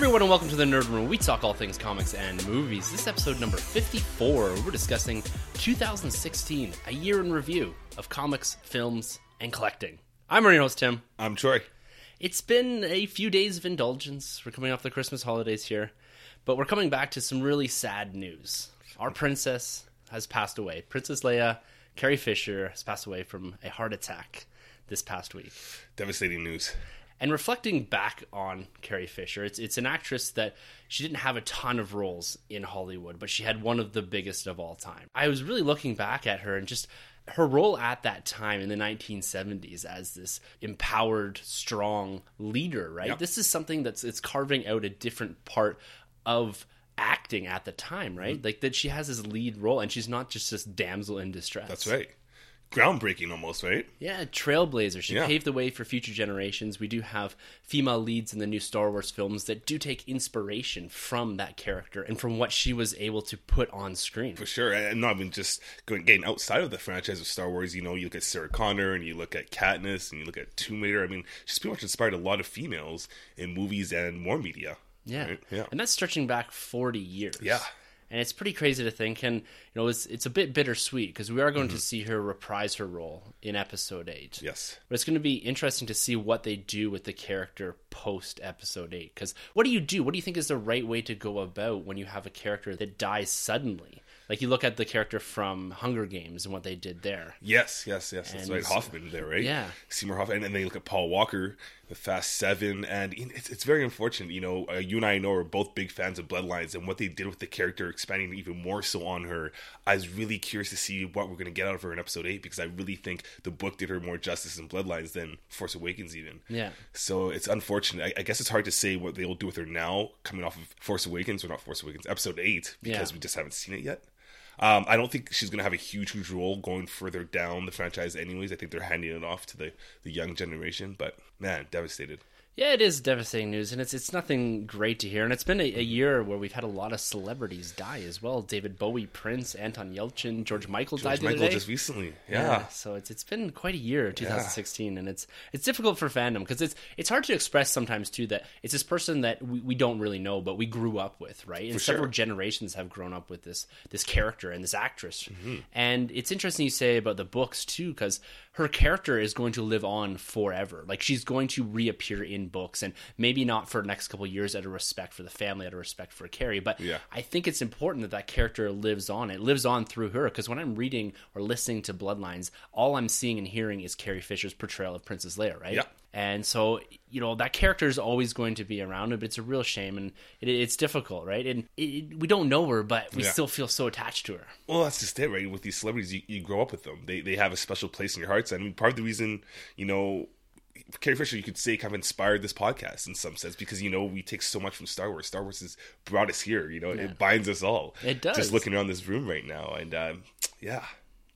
Everyone, and welcome to the Nerd Room. We talk all things comics and movies. This is episode number 54. We're discussing 2016, a year in review of comics, films, and collecting. I'm your host, Tim. I'm Troy. It's been a few days of indulgence. We're coming off the Christmas holidays here, but we're coming back to some really sad news. Our princess has passed away. Princess Leia, Carrie Fisher, has passed away from a heart attack this past week. Devastating news. And reflecting back on Carrie Fisher, it's it's an actress that she didn't have a ton of roles in Hollywood, but she had one of the biggest of all time. I was really looking back at her and just her role at that time in the 1970s as this empowered, strong leader, right? Yep. This is something that's it's carving out a different part of acting at the time, right? Mm-hmm. Like that she has this lead role and she's not just this damsel in distress. That's right. Groundbreaking almost, right? Yeah, trailblazer. She Yeah. paved the way for future generations. We do have female leads in the new Star Wars films that do take inspiration from that character and from what she was able to put on screen. For sure. And not even just going getting outside of the franchise of Star Wars, you know, you look at Sarah Connor and you look at Katniss and you look at Tomb Raider. I mean, she's pretty much inspired a lot of females in movies and more media. Yeah. Right? Yeah. And that's stretching back 40 years. Yeah. And it's pretty crazy to think. And, you know, it's, it's a bit bittersweet because we are going Mm-hmm. to see her reprise her role in episode 8. Yes. But it's going to be interesting to see what they do with the character post episode 8. Because what do you do? What do you think is the right way to go about when you have a character that dies suddenly? Like you look at the character from Hunger Games and what they did there. Yes, yes, yes. That's right. Hoffman there, right? Yeah. Seymour Hoffman. And then they look at Paul Walker, the Fast Seven. And it's, it's very unfortunate. You know, uh, you and I know are both big fans of Bloodlines and what they did with the character, expanding even more so on her. I was really curious to see what we're going to get out of her in episode 8 because I really think the book did her more justice in Bloodlines than Force Awakens, even. Yeah. So it's unfortunate. I, I guess it's hard to say what they will do with her now, coming off of Force Awakens, or not Force Awakens, Episode 8, because Yeah. we just haven't seen it yet. Um, I don't think she's going to have a huge, huge role going further down the franchise, anyways. I think they're handing it off to the, the young generation, but man, devastated. Yeah, it is devastating news, and it's it's nothing great to hear. And it's been a, a year where we've had a lot of celebrities die as well. David Bowie, Prince, Anton Yelchin, George Michael died George the Michael just recently. Yeah. So it's it's been quite a year, 2016, and it's it's difficult for fandom because it's it's hard to express sometimes too that it's this person that we, we don't really know, but we grew up with, right? And For several sure. generations have grown up with this this character and this actress. Mm-hmm. And it's interesting you say about the books too, because her character is going to live on forever. Like she's going to reappear in books, and maybe not for the next couple years out of respect for the family, out of respect for Carrie, but Yeah. I think it's important that that character lives on. It lives on through her because when I'm reading or listening to Bloodlines, all I'm seeing and hearing is Carrie Fisher's portrayal of Princess Leia, right? Yeah. And so, you know, that character is always going to be around, but it's a real shame and it, it's difficult, right? And it, it, we don't know her, but we Yeah. still feel so attached to her. Well, that's just it, right? With these celebrities, you, you grow up with them. They they have a special place in your hearts. I mean, part of the reason, you know, Carrie Fisher, you could say, kind of inspired this podcast in some sense because you know we take so much from Star Wars. Star Wars has brought us here. You know, it binds us all. It does. Just looking around this room right now, and um, yeah,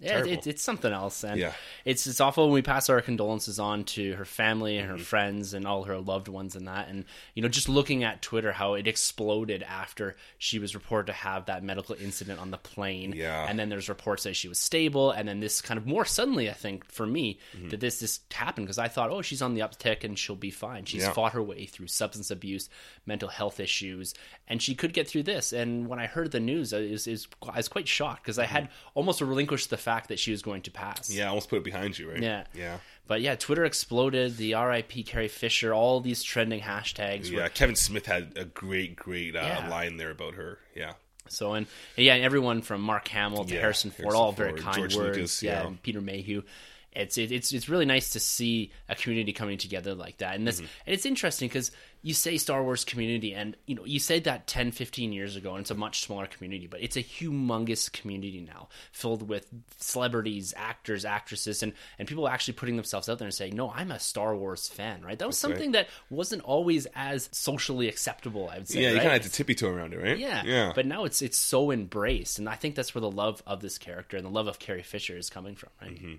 Yeah, it, it's something else, and Yeah. it's it's awful when we pass our condolences on to her family and her Mm-hmm. friends and all her loved ones and that, and you know, just looking at Twitter how it exploded after she was reported to have that medical incident on the plane, Yeah. and then there's reports that she was stable, and then this kind of more suddenly, I think, for me, Mm-hmm. that this this happened because I thought, oh, she's on the uptick and she'll be fine. She's Yeah. fought her way through substance abuse, mental health issues, and she could get through this. And when I heard the news, I was, is I was quite shocked because I had almost relinquished the fact that she was going to pass. Yeah, almost put it behind you, right? Yeah. yeah, But yeah, Twitter exploded. The RIP Carrie Fisher, all these trending hashtags. yeah. Were, Kevin Smith had a great, great uh, Yeah. line there about her. Yeah, so and, and yeah, and everyone from Mark Hamill to Yeah, Harrison Ford, Harrison all very Ford, kind George words. Lucas, yeah, yeah. and Peter Mayhew. It's it, it's it's really nice to see a community coming together like that, and this Mm-hmm. and it's interesting because you say Star Wars community, and you know you said that 10, 15 years ago, and it's a much smaller community, but it's a humongous community now, filled with celebrities, actors, actresses, and and people actually putting themselves out there and saying, "No, I'm a Star Wars fan." Right? That was That's right. something that wasn't always as socially acceptable. I would say. Yeah, you right? kind of had to tippy toe around it, right? Yeah, yeah. But now it's it's so embraced, and I think that's where the love of this character and the love of Carrie Fisher is coming from, right? Mm-hmm.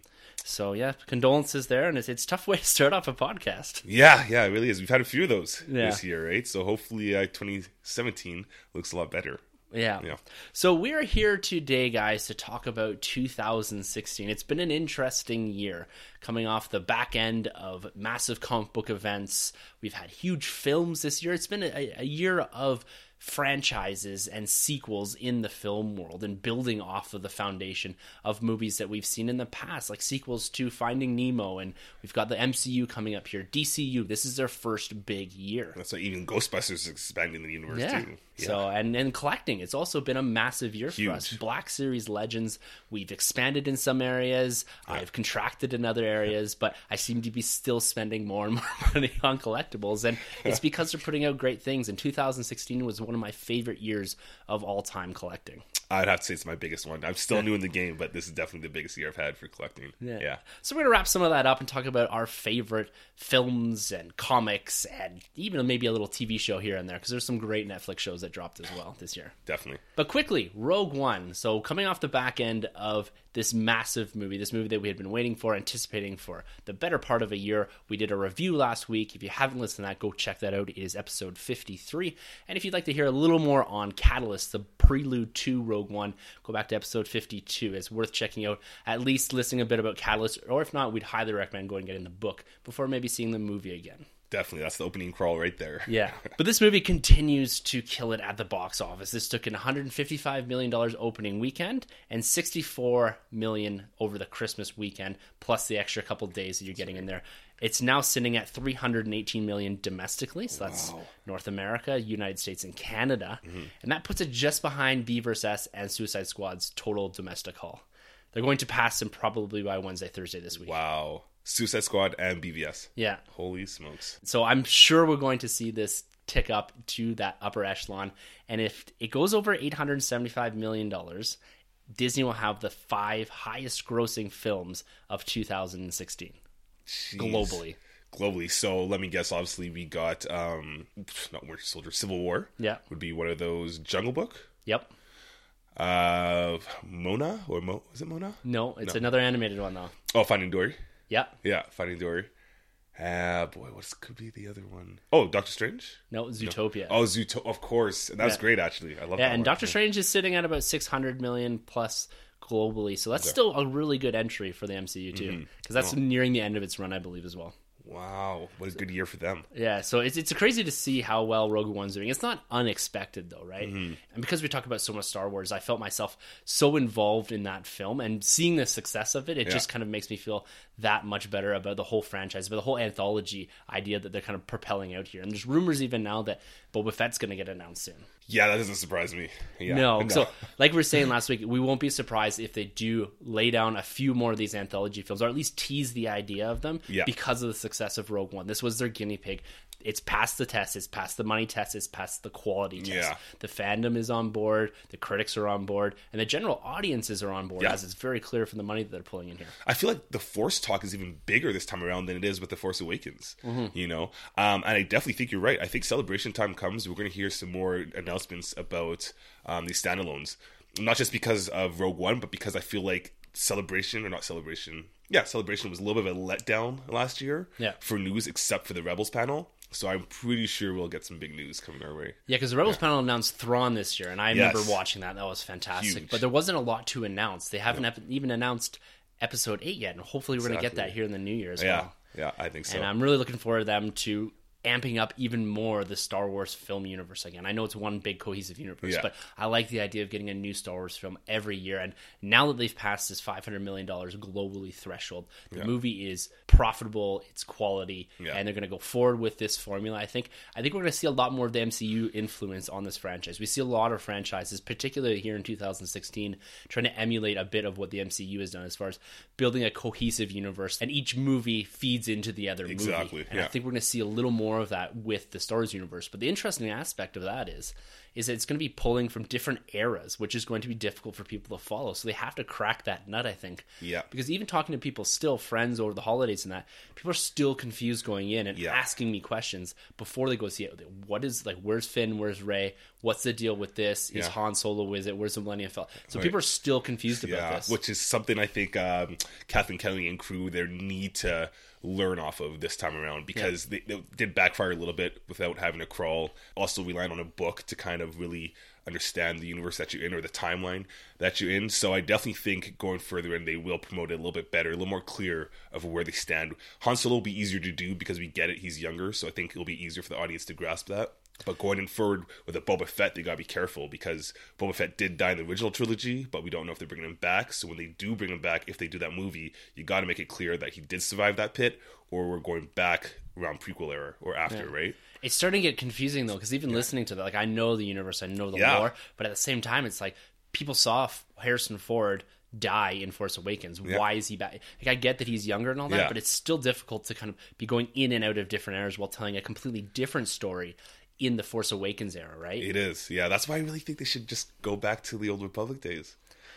So yeah, condolences there, and it's it's a tough way to start off a podcast. yeah, yeah, it really is. We've had a few of those Yeah. this year, right? So hopefully, uh, 2017 looks a lot better. Yeah. Yeah. So we're here today, guys, to talk about 2016. It's been an interesting year coming off the back end of massive comic book events. We've had huge films this year. It's been a, a year of franchises and sequels in the film world and building off of the foundation of movies that we've seen in the past, like sequels to Finding Nemo, and we've got the MCU coming up here. DCU, this is their first big year. That's why even Ghostbusters is expanding the universe Yeah. too. So and and collecting, it's also been a massive year for us. Black Series Legends, we've expanded in some areas. I've contracted in other areas, but I seem to be still spending more and more money on collectibles, and it's because they're putting out great things. And 2016 was one of my favorite years of all time collecting. I'd have to say it's my biggest one. I'm still new in the game, but this is definitely the biggest year I've had for collecting. Yeah. yeah. So we're gonna wrap some of that up and talk about our favorite films and comics, and even maybe a little TV show here and there, because there's some great Netflix shows that dropped as well this year. definitely. But quickly, Rogue One. So coming off the back end of this massive movie, this movie that we had been waiting for, anticipating for the better part of a year. We did a review last week. If you haven't listened to that, go check that out. It is episode 53. And if you'd like to hear a little more on Catalyst, the prelude to Rogue One, go back to episode 52. It's worth checking out, at least listening a bit about Catalyst, or if not, we'd highly recommend going and getting the book before maybe seeing the movie again. Definitely. That's the opening crawl right there. Yeah. But this movie continues to kill it at the box office. This took in $155 million opening weekend and 64 million over the Christmas weekend, plus the extra couple days that you're getting in there. It's now sitting at 318 million domestically, so that's North America, United States, and Canada, mm-hmm. and that puts it just behind B vs. S and Suicide Squad's total domestic haul. They're going to pass them probably by Wednesday, Thursday this week. Wow. Suicide Squad and BVS. Yeah, Holy smokes. so I'm sure we're going to see this tick up to that upper echelon. And if it goes over $875 million, Disney will have the five highest grossing films of 2016 Jeez. globally. Globally. So let me guess. Obviously, we got um, not Winter Soldier. Civil War. Yeah. Would be one of those. Jungle Book. Yep. Uh, Mona or Mo? Is it Mona? No, it's another animated one, though. Oh, Finding Dory. Yep. Yeah, Finding Dory. Ah, boy, what could be the other one? Oh, Doctor Strange. No, Zootopia. Oh, Zuto. Of course, and that was Yeah. great. Actually, I love that. yeah, that and one. Doctor Strange is sitting at about 600 million plus globally. So that's still a really good entry for the MCU, too. Because that's nearing the end of its run, I believe, as well. Wow, what a good year for them. Yeah, so it's it's crazy to see how well Rogue One's doing. It's not unexpected though, right? Mm-hmm. And because we talk about so much Star Wars, I felt myself so involved in that film and seeing the success of it. It just kind of makes me feel that much better about the whole franchise, about the whole anthology idea that they're kind of propelling out here. And there's rumors even now that Boba Fett's going to get announced soon. Yeah, that doesn't surprise me. Yeah, No. So, like we were saying last week, we won't be surprised if they do lay down a few more of these anthology films, or at least tease the idea of them, Yeah. because of the success of Rogue One. This was their guinea pig. It's passed the test. It's passed the money test. It's passed the quality test. Yeah. The fandom is on board. The critics are on board, and the general audiences are on board, Yeah. as it's very clear from the money that they're pulling in here. I feel like the Force talk is even bigger this time around than it is with the Force Awakens. Mm-hmm. You know, um, and I definitely think you're right. I think celebration time comes. We're going to hear some more announcements about um, these standalones, not just because of Rogue One, but because I feel like celebration or not celebration. Yeah, celebration was a little bit of a letdown last year Yeah. for news, except for the Rebels panel. So I'm pretty sure we'll get some big news coming our way. Yeah, because the Rebels panel announced Thrawn this year, and I Yes. remember watching that. That was fantastic. Huge. But there wasn't a lot to announce. They haven't ep- even announced episode eight yet, and hopefully we're going to get that here in the new year as Yeah, well. yeah, I think so. And I'm really looking forward to them to amping up even more the Star Wars film universe again. I know it's one big cohesive universe, Yeah. but I like the idea of getting a new Star Wars film every year. And now that they've passed this $500 million globally threshold, the movie is profitable, it's quality, Yeah. and they're going to go forward with this formula. I think I think we're going to see a lot more of the MCU influence on this franchise. We see a lot of franchises, particularly here in 2016, trying to emulate a bit of what the MCU has done as far as building a cohesive universe, and each movie feeds into the other Exactly, movie. And I think we're going to see a little more more of that with the Star Wars universe. But the interesting aspect of that is is that it's going to be pulling from different eras, which is going to be difficult for people to follow. So they have to crack that nut, I think. Yeah. Because even talking to people, still friends over the holidays and that, people are still confused going in and Yeah. asking me questions before they go see it. What is like? Where's Finn? Where's Rey? What's the deal with this? Is Yeah. Han Solo? Is it? Where's the Millennium Falcon? So Right. people are still confused about Yeah, this. which is something I think um, Kathleen Kennedy and crew there need to learn off of this time around because they, they did backfire a little bit without having to crawl. Also, relying on a book to kind of really understand the universe that you're in or the timeline that you're in. So I definitely think going further in, they will promote it a little bit better, a little more clear of where they stand. Han Solo will be easier to do because we get it; he's younger, so I think it'll be easier for the audience to grasp that. But going in forward with a Boba Fett, they gotta be careful because Boba Fett did die in the original trilogy, but we don't know if they're bringing him back. So when they do bring him back, if they do that movie, you gotta make it clear that he did survive that pit, or we're going back around prequel era or after, right? It's starting to get confusing though, because even listening to that, like I know the universe, I know the Yeah. lore, but at the same time, it's like people saw Harrison Ford die in Force Awakens. Why is he back? Like I get that he's younger and all that, Yeah. but it's still difficult to kind of be going in and out of different eras while telling a completely different story in the Force Awakens era, right? It is, yeah. That's why I really think they should just go back to the old Republic days.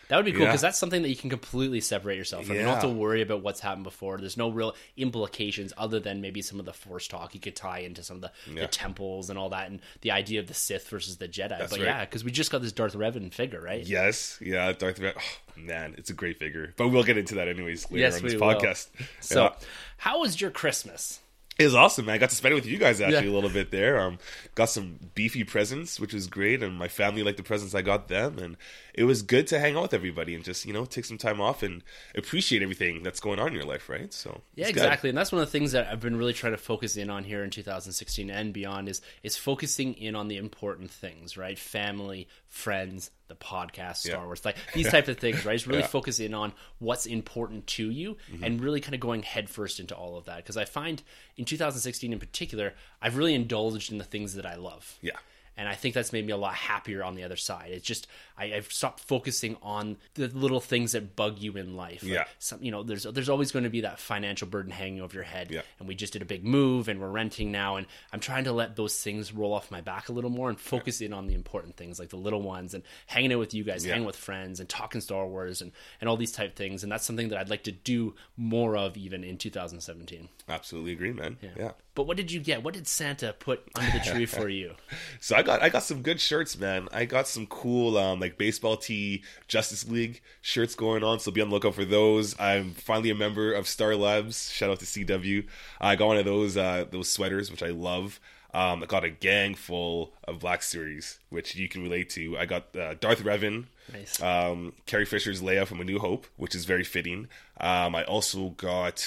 That would be cool Yeah. because that's something that you can completely separate yourself from. You don't have to worry about what's happened before. There's no real implications other than maybe some of the Force talk you could tie into some of the, Yeah. the temples and all that, and the idea of the Sith versus the Jedi. but right. yeah, because we just got this Darth Revan figure, right? Yes, yeah, Darth Revan. Oh, man, it's a great figure. But we'll get into that anyways later Yes, on this podcast. So, Yeah. how was your Christmas? It was awesome, man. I got to spend it with you guys actually Yeah. a little bit there. Um, got some beefy presents, which was great, and my family liked the presents I got them, and it was good to hang out with everybody and just you know take some time off and appreciate everything that's going on in your life, right? So Yeah, it's good. exactly, and that's one of the things that I've been really trying to focus in on here in 2016 and beyond is is focusing in on the important things, right? Family, friends, the podcast, Star Yeah. Wars, like these type of things, right? Just really Yeah. Mm-hmm. focus in on what's important to you and really kind of going headfirst into all of that. Because I find in 2016 in particular, I've really indulged in the things that I love. Yeah. And I think that's made me a lot happier on the other side. It's just I, I've stopped focusing on the little things that bug you in life. Like Yeah. some, you know, there's there's always going to be that financial burden hanging over your head. Yeah. And we just did a big move, and we're renting now, and I'm trying to let those things roll off my back a little more and focus in on the important things, like the little ones, and hanging out with you guys, hanging with friends, and talking Star Wars, and and all these type things. And that's something that I'd like to do more of, even in 2017. Absolutely agree, man. Yeah. But what did you get? What did Santa put under the tree for you? So I got I got some good shirts, man. I got some cool um, like baseball tee Justice League shirts going on, so be on the lookout for those. I'm finally a member of Star Labs. Shout out to CW. I got one of those uh, those sweaters, which I love. Um, I got a gang full of Black Series, which you can relate to. I got uh, Darth Revan, Nice. um, Carrie Fisher's Leia from A New Hope, which is very fitting. Um, I also got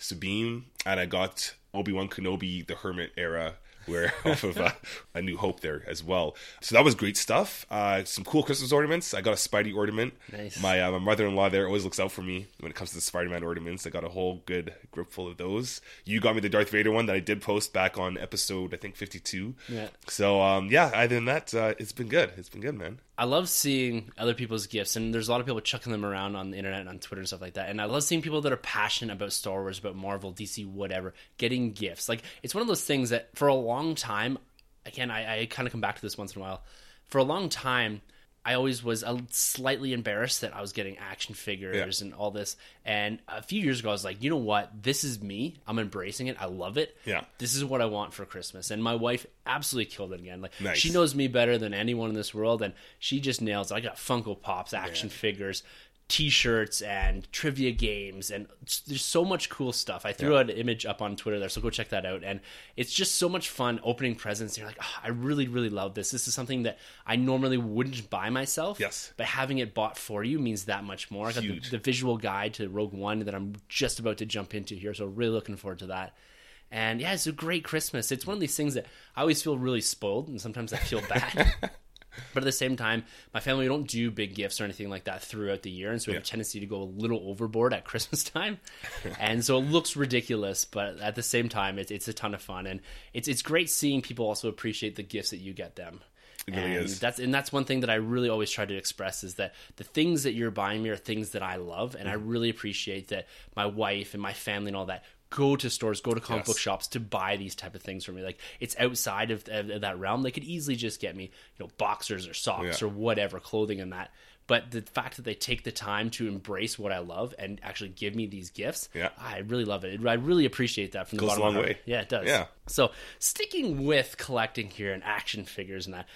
Sabine, and I got Obi Wan Kenobi, the Hermit era, where off of uh, A New Hope there as well. So that was great stuff. Uh, some cool Christmas ornaments. I got a Spidey ornament. Nice. My uh, my mother in law there always looks out for me when it comes to the Spider Man ornaments. I got a whole good grip full of those. You got me the Darth Vader one that I did post back on episode I think fifty two. Yeah. So um, yeah, other than that, uh, it's been good. It's been good, man. I love seeing other people's gifts, and there's a lot of people chucking them around on the internet and on Twitter and stuff like that. And I love seeing people that are passionate about Star Wars, about Marvel, DC, whatever, getting gifts. Like it's one of those things that for a long time, again, I, I kind of come back to this once in a while. For a long time, I always was a slightly embarrassed that I was getting action figures and all this. And a few years ago, I was like, you know what? This is me. I'm embracing it. I love it. Yeah. This is what I want for Christmas. And my wife absolutely killed it again. Like Nice. she knows me better than anyone in this world, and she just nails it. I got Funko Pops, action figures. T-shirts and trivia games and there's so much cool stuff. I threw an image up on Twitter there, so go check that out. And it's just so much fun opening presents. You're like, oh, I really, really love this. This is something that I normally wouldn't buy myself. Yes. but having it bought for you means that much more. I got the, the visual guide to Rogue One that I'm just about to jump into here, so really looking forward to that. And yeah, it's a great Christmas. It's one of these things that I always feel really spoiled, and sometimes I feel bad. but at the same time, my family we don't do big gifts or anything like that throughout the year, and so we have a tendency to go a little overboard at Christmas time, and so it looks ridiculous. But at the same time, it's it's a ton of fun, and it's it's great seeing people also appreciate the gifts that you get them. It really and is. that's and that's one thing that I really always try to express is that the things that you're buying me are things that I love, and I Mm-hmm. really appreciate that my wife and my family and all that go to stores, go to comic Yes. book shops to buy these type of things for me. Like it's outside of, of that realm. They could easily just get me, you know, boxers or socks Yeah. or whatever clothing and that. But the fact that they take the time to embrace what I love and actually give me these gifts, Yeah. I really love it. I really appreciate that from the Goes a bottom of my heart. way. Yeah, it does. Yeah. So sticking with collecting here and action figures and that,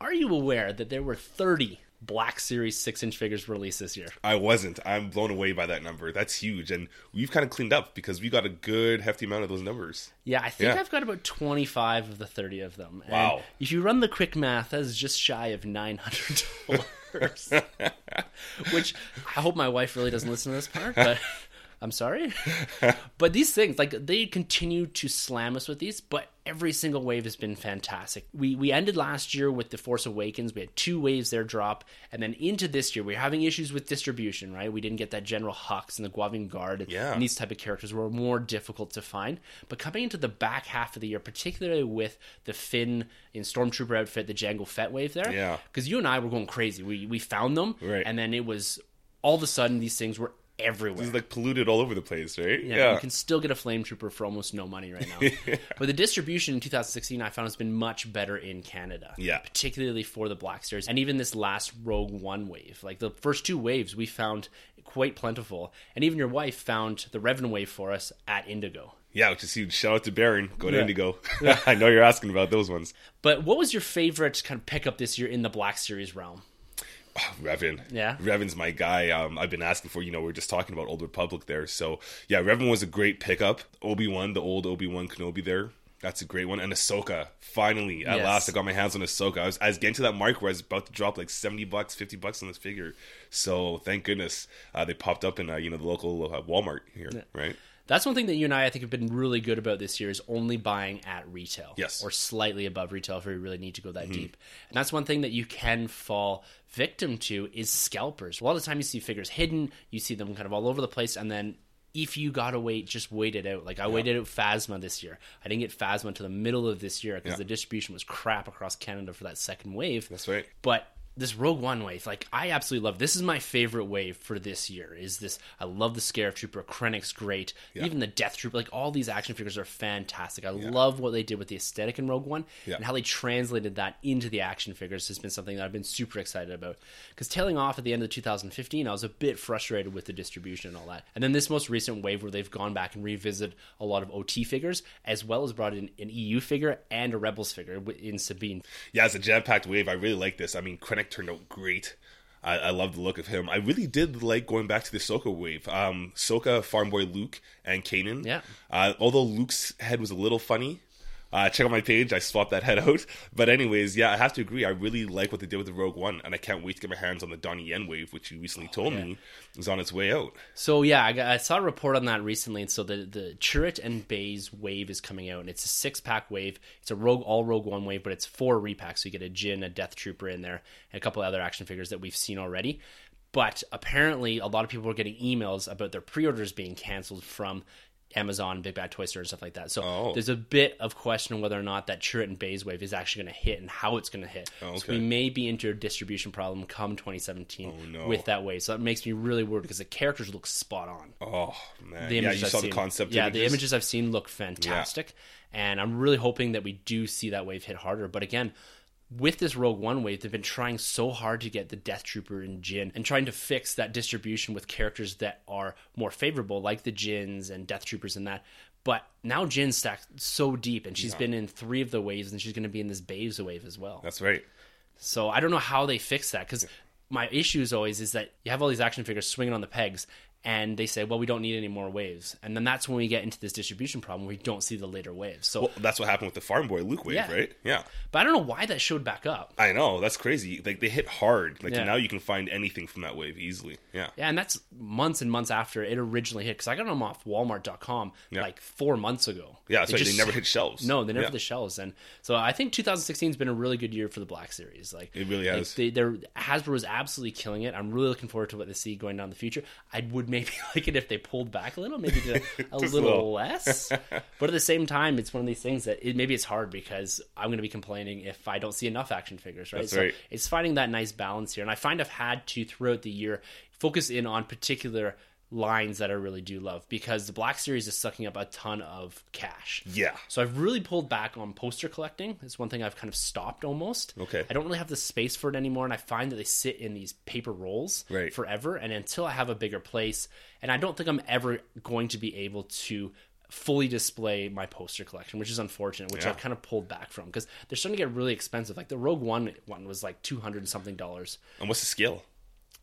are you aware that there were 30 Black Series six inch figures released this year? I wasn't. I'm blown away by that number. That's huge, and we've kind of cleaned up because we got a good hefty amount of those numbers. Yeah, I think Yeah. I've got about 25 of the 30 of them. And Wow. if you run the quick math, that is just shy of $900. Which I hope my wife really doesn't listen to this part, but I'm sorry. but these things, like, they continue to slam us with these, but every single wave has been fantastic. We we ended last year with The Force Awakens. We had two waves there drop, and then into this year, we're having issues with distribution, right? We didn't get that General Hux and the Guavian Guard. and- Yeah. And these type of characters were more difficult to find. But coming into the back half of the year, particularly with the Finn in Stormtrooper outfit, the Jango Fett wave there, Yeah. because you and I were going crazy. We we found them, Right. and then it was all of a sudden these things were everywhere. It's like polluted all over the place, right? Yeah, you can still get a flame trooper for almost no money right now. But the distribution in 2016, I found has been much better in Canada. Yeah. particularly for the Black Series, and even this last Rogue One wave. Like the first two waves, we found quite plentiful, and even your wife found the Revan wave for us at Indigo. Yeah, which is huge. Shout out to Baron. Go to Yeah. Indigo. I know you're asking about those ones. But what was your favorite kind of pickup this year in the Black Series realm? Revan. Yeah. Revan's my guy. Um, I've been asking for, you know, we are just talking about Old Republic there. So, yeah, Revan was a great pickup. Obi Wan, the old Obi Wan Kenobi there. That's a great one. And Ahsoka. Finally, at Yes. last, I got my hands on Ahsoka. I was, I was getting to that mark where I was about to drop like 70 bucks, 50 bucks on this figure. So, thank goodness uh, they popped up in, uh, you know, the local uh, Walmart here, right? That's one thing that you and I, I think, have been really good about this year is only buying at retail. Yes. Or slightly above retail if we really need to go that mm-hmm. deep. And that's one thing that you can fall victim to is scalpers. A lot of the time you see figures hidden, you see them kind of all over the place, and then if you gotta wait, just wait it out. Like I waited out Phasma this year. I didn't get Phasma until the middle of this year because Yeah. the distribution was crap across Canada for that second wave. That's right. But this Rogue One wave, like I absolutely love. This is my favorite wave for this year. Is this? I love the Scarab Trooper. Krennic's great. Even the Death Trooper. Like all these action figures are fantastic. I love what they did with the aesthetic in Rogue One Yeah. and how they translated that into the action figures has been something that I've been super excited about. Because tailing off at the end of 2015, I was a bit frustrated with the distribution and all that. And then this most recent wave where they've gone back and revisited a lot of OT figures, as well as brought in an EU figure and a Rebels figure in Sabine. Yeah, it's a jam packed wave. I really like this. I mean, Krennic turned out great. I, I love the look of him. I really did like going back to the Soka wave. Um, Soka, Farm Boy Luke, and Kanan. Yeah. Uh, although Luke's head was a little funny. Uh, check out my page. I swapped that head out. But anyways, yeah, I have to agree. I really like what they did with the Rogue One, and I can't wait to get my hands on the Donnie Yen wave, which you recently told me is on its way out. So yeah, I, got, I saw a report on that recently, and so the the Chirrut and Baze wave is coming out, and it's a six pack wave. It's a Rogue all Rogue One wave, but it's four repacks, so you get a Jyn, a Death Trooper in there, and a couple other action figures that we've seen already. But apparently, a lot of people were getting emails about their pre-orders being canceled from Amazon, Big Bad Toy Store, and stuff like that. So Oh. there's a bit of question on whether or not that Chirrut and Baze wave is actually going to hit and how it's going to hit. Oh, So we may be into a distribution problem come 2017 Oh, no. with that wave. So that makes me really worried because the characters look spot on. Oh man, The yeah, images you I've saw seen, the concept. Yeah, images? the images I've seen look fantastic, and I'm really hoping that we do see that wave hit harder. But again, with this Rogue One wave, they've been trying so hard to get the Death Trooper and Jyn, and trying to fix that distribution with characters that are more favorable, like the Jyns and Death Troopers and that. But now Jyn's stacked so deep, and she's been in three of the waves, and she's going to be in this Baze wave as well. That's right. So I don't know how they fix that because my issue is always is that you have all these action figures swinging on the pegs, and they say, "Well, we don't need any more waves," and then that's when we get into this distribution problem where we don't see the later waves. So, Well, that's what happened with the Farm Boy Luke wave, Yeah. right? Yeah. but I don't know why that showed back up. I know that's crazy. Like they hit hard. Like Yeah. now you can find anything from that wave easily. Yeah. Yeah, and that's months and months after it originally hit because I got them off Walmart.com Yeah. like four months ago. Yeah, right. just- They never hit shelves. No, they never hit the shelves, and so I think 2016 has been a really good year for the Black Series. Like It really has. they, Hasbro is absolutely killing it. I'm really looking forward to what they see going down in the future. I would maybe like it if they pulled back a little, maybe a, a Just a little little. less. but at the same time, it's one of these things that it, maybe it's hard because I'm going to be complaining if I don't see enough action figures. Right, That's so right. it's finding that nice balance here, and I find I've had to throughout the year focus in on particular lines that I really do love because the Black Series is sucking up a ton of cash. Yeah. So I've really pulled back on poster collecting. It's one thing I've kind of stopped almost. Okay. I don't really have the space for it anymore, and I find that they sit in these paper rolls Right. forever. And until I have a bigger place, and I don't think I'm ever going to be able to fully display my poster collection, which is unfortunate, which Yeah. I've kind of pulled back from because they're starting to get really expensive. Like the Rogue One one was like two hundred and something dollars. And what's the scale?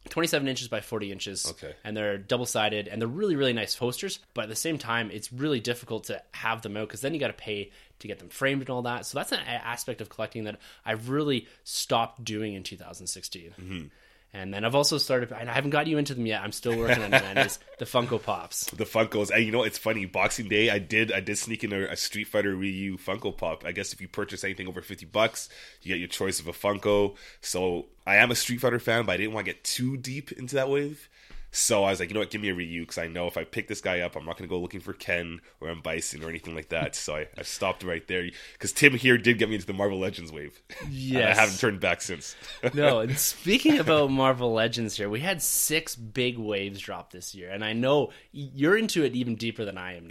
27 inches by 40 inches. Okay. And they're double sided and they're really, really nice posters. But at the same time, it's really difficult to have them out because then you got to pay to get them framed and all that. So that's an aspect of collecting that I've really stopped doing in 2016. Mm-hmm. And then I've also started, and I haven't got you into them yet. I'm still working on them, the Funko Pops. The Funkos, and you know it's funny. Boxing Day, I did I did sneak in a, a Street Fighter Ryu Funko Pop. I guess if you purchase anything over fifty bucks, you get your choice of a Funko. So I am a Street Fighter fan, but I didn't want to get too deep into that wave. So I was like, you know what, give me a Ryu because I know if I pick this guy up, I'm not going to go looking for Ken or M Bison or anything like that. So I, I stopped right there because Tim here did get me into the Marvel Legends wave. And I haven't turned back since. no, and speaking about Marvel Legends here, we had six big waves drop this year, and I know you're into it even deeper than I am.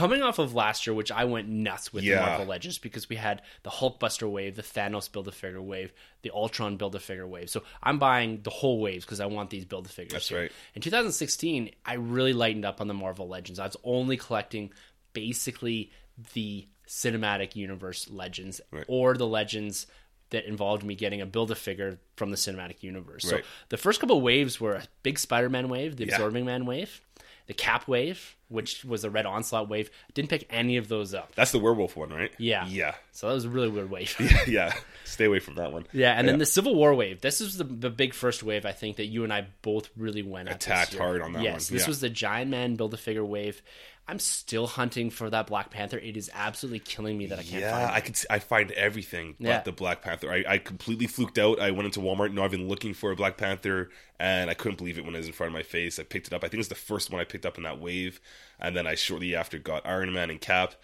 Coming off of last year, which I went nuts with Yeah. the Marvel Legends because we had the Hulkbuster wave, the Thanos Build a Figure wave, the Ultron Build a Figure wave. So I'm buying the whole waves because I want these Build a Figures. That's right. In 2016, I really lightened up on the Marvel Legends. I was only collecting basically the cinematic universe legends Right. or the legends that involved me getting a build a figure from the cinematic universe. So the first couple waves were a big Spider-Man wave, the Yeah. Absorbing Man wave, the Cap wave, which was a Red Onslaught wave. Didn't pick any of those up. That's the werewolf one, right? Yeah. Yeah. So that was a really weird wave. yeah. Stay away from that one. Yeah, and then the Civil War wave. This is the, the big first wave I think that you and I both really went Attacked hard on that yes, one, this yeah. was the Giant Man Build a Figure wave. I'm still hunting for that Black Panther. It is absolutely killing me that I can't Yeah, find it. I could. I find everything but Yeah. the Black Panther. I, I completely fluked out. I went into Walmart. No, I've been looking for a Black Panther, and I couldn't believe it when it was in front of my face. I picked it up. I think it was the first one I picked up in that wave, and then I shortly after got Iron Man and Cap,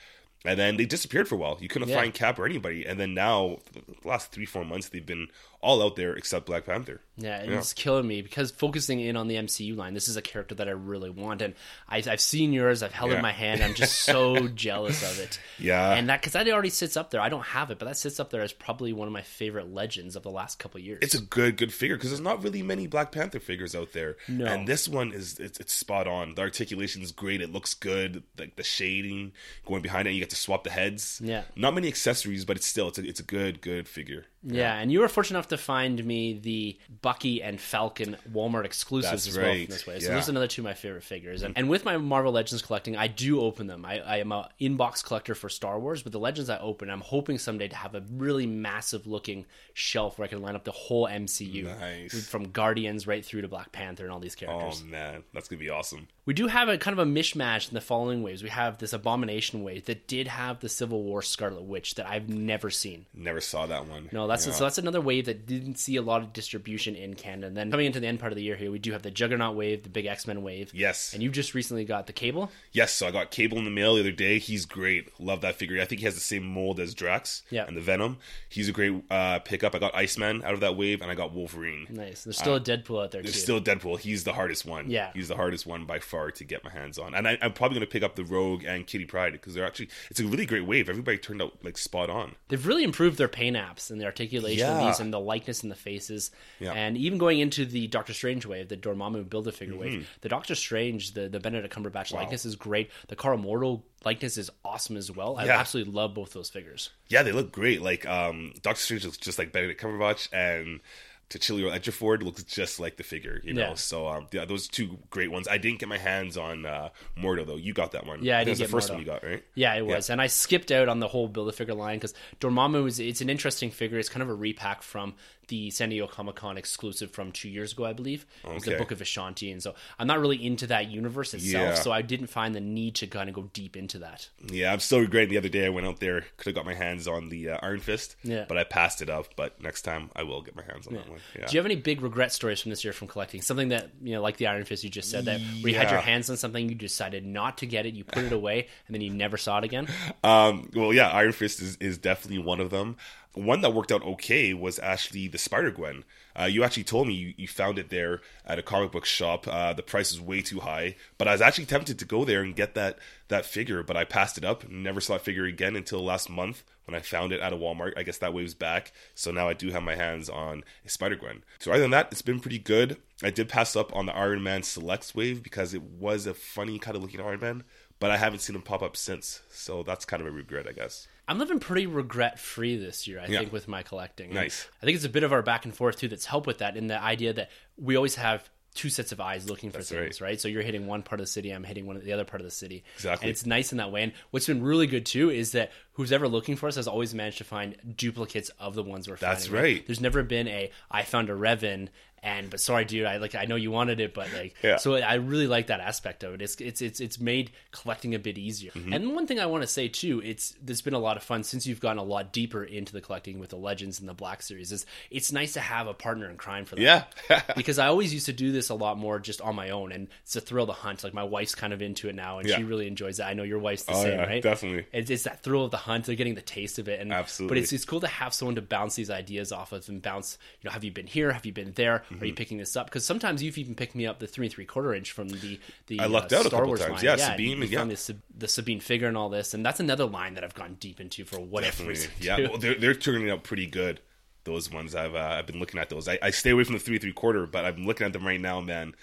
and then they disappeared for a while. You couldn't Yeah. find Cap or anybody, and then now the last three four months they've been all out there except Black Panther. Yeah, and Yeah. it's killing me because focusing in on the MCU line, this is a character that I really want, and I, I've seen yours. I've held it Yeah. in my hand. I'm just so jealous of it. Yeah. and that because that already sits up there. I don't have it, but that sits up there as probably one of my favorite legends of the last couple years. It's a good good figure because there's not really many Black Panther figures out there. No. And this one is it's, it's spot on. The articulation is great. It looks good. Like the shading going behind it, you get to swap the heads. Yeah. Not many accessories, but it's still it's a, it's a good good figure. Yeah, and you were fortunate enough to find me the Bucky and Falcon Walmart exclusives That's as well right, from this way. So yeah. those are another two of my favorite figures. And, and with my Marvel Legends collecting, I do open them. I, I am an inbox collector for Star Wars, but the Legends I open, I'm hoping someday to have a really massive looking shelf where I can line up the whole MCU. Nice. From Guardians right through to Black Panther and all these characters. Oh man, that's gonna be awesome. We do have a kind of a mishmash in the following waves. We have this Abomination wave that did have the Civil War Scarlet Witch that I've never seen. Never saw that one. No, that's Yeah. so that's another wave that didn't see a lot of distribution in Canada. And then coming into the end part of the year here, we do have the Juggernaut wave, the big X Men wave. Yes. And you just recently got the Cable. Yes, so I got Cable in the mail the other day. He's great. Love that figure. I think he has the same mold as Drax Yeah. and the Venom. He's a great uh, pickup. I got Iceman out of that wave, and I got Wolverine. Nice. There's still a Deadpool out there too. There's still a Deadpool. He's the hardest one. Yeah. he's the hardest one by far to get my hands on. And I, I'm probably going to pick up the Rogue and Kitty Pryde because they're actually it's a really great wave. Everybody turned out like spot on. They've really improved their paint apps and the articulation of Yeah. these and the likeness in the faces. Yeah. And even going into the Doctor Strange wave, the Dormammu Build a Figure wave, the Doctor Strange, the, the Benedict Cumberbatch likeness is great. The Karl Mordo likeness is awesome as well. I Yeah. absolutely love both those figures. Yeah, they look great. Like um, Doctor Strange looks just like Benedict Cumberbatch, and Chiwetel Ejiofor looks just like the figure. You know, Yeah. so um, yeah, those two great ones. I didn't get my hands on uh, Mordo though. You got that one. Yeah, I think did it was the first Mordo. one you got, right? Yeah, it was, and I skipped out on the whole build a figure line because Dormammu is it's an interesting figure. It's kind of a repack from the San Diego Comic Con exclusive from two years ago, I believe. It was the Book of Vishanti, and so I'm not really into that universe itself. Yeah. So I didn't find the need to kind of go deep into that. Yeah, I'm still regretting the other day I went out there. Could have got my hands on the uh, Iron Fist. Yeah. but I passed it up. But next time I will get my hands on that one. Yeah. Do you have any big regret stories from this year from collecting? Something that you know, like the Iron Fist you just said, that where you had your hands on something, you decided not to get it, you put it away, and then you never saw it again. Um, well, yeah, Iron Fist is, is definitely one of them. One that worked out okay was actually the Spider Gwen. Uh, you actually told me you, you found it there at a comic book shop. Uh, the price is way too high, but I was actually tempted to go there and get that that figure, but I passed it up. Never saw that figure again until last month when I found it at a Walmart. I guess that wave's back, so now I do have my hands on a Spider Gwen. So other than that, it's been pretty good. I did pass up on the Iron Man Selects wave because it was a funny kind of looking Iron Man, but I haven't seen him pop up since, so that's kind of a regret, I guess. I'm living pretty regret free this year, I Yeah. think, with my collecting. And Nice. I think it's a bit of our back and forth too that's helped with that in the idea that we always have two sets of eyes looking for That's things, right. So you're hitting one part of the city, I'm hitting one of the other part of the city. Exactly. And it's nice in that way. And what's been really good too is that who's ever looking for us has always managed to find duplicates of the ones we're That's finding. That's right. There's never been a I found a Revan and but sorry dude, I like I know you wanted it, but like Yeah. so I really like that aspect of it. It's it's it's it's made collecting a bit easier. Mm-hmm. And one thing I want to say too, it's there's been a lot of fun since you've gotten a lot deeper into the collecting with the Legends and the Black Series. Is it's nice to have a partner in crime for that. Yeah. because I always used to do this a lot more just on my own, and it's a thrill to hunt. Like my wife's kind of into it now, and Yeah. she really enjoys it. I know your wife's the Oh, same, yeah, right? definitely. It's, it's that thrill of the hunt. They're getting the taste of it, and Absolutely. But it's it's cool to have someone to bounce these ideas off of and bounce. You know, have you been here? Have you been there? Are you picking this up? Because sometimes you've even picked me up the three and three quarter inch from the the I lucked uh, out a Star couple Wars times. line. Yeah, yeah Sabine, yeah. the, the Sabine figure and all this, and that's another line that I've gone deep into for whatever Definitely. reason. Yeah, well, they're they're turning out pretty good. Those ones I've uh, I've been looking at those. I, I stay away from the three three quarter, but I'm looking at them right now, man.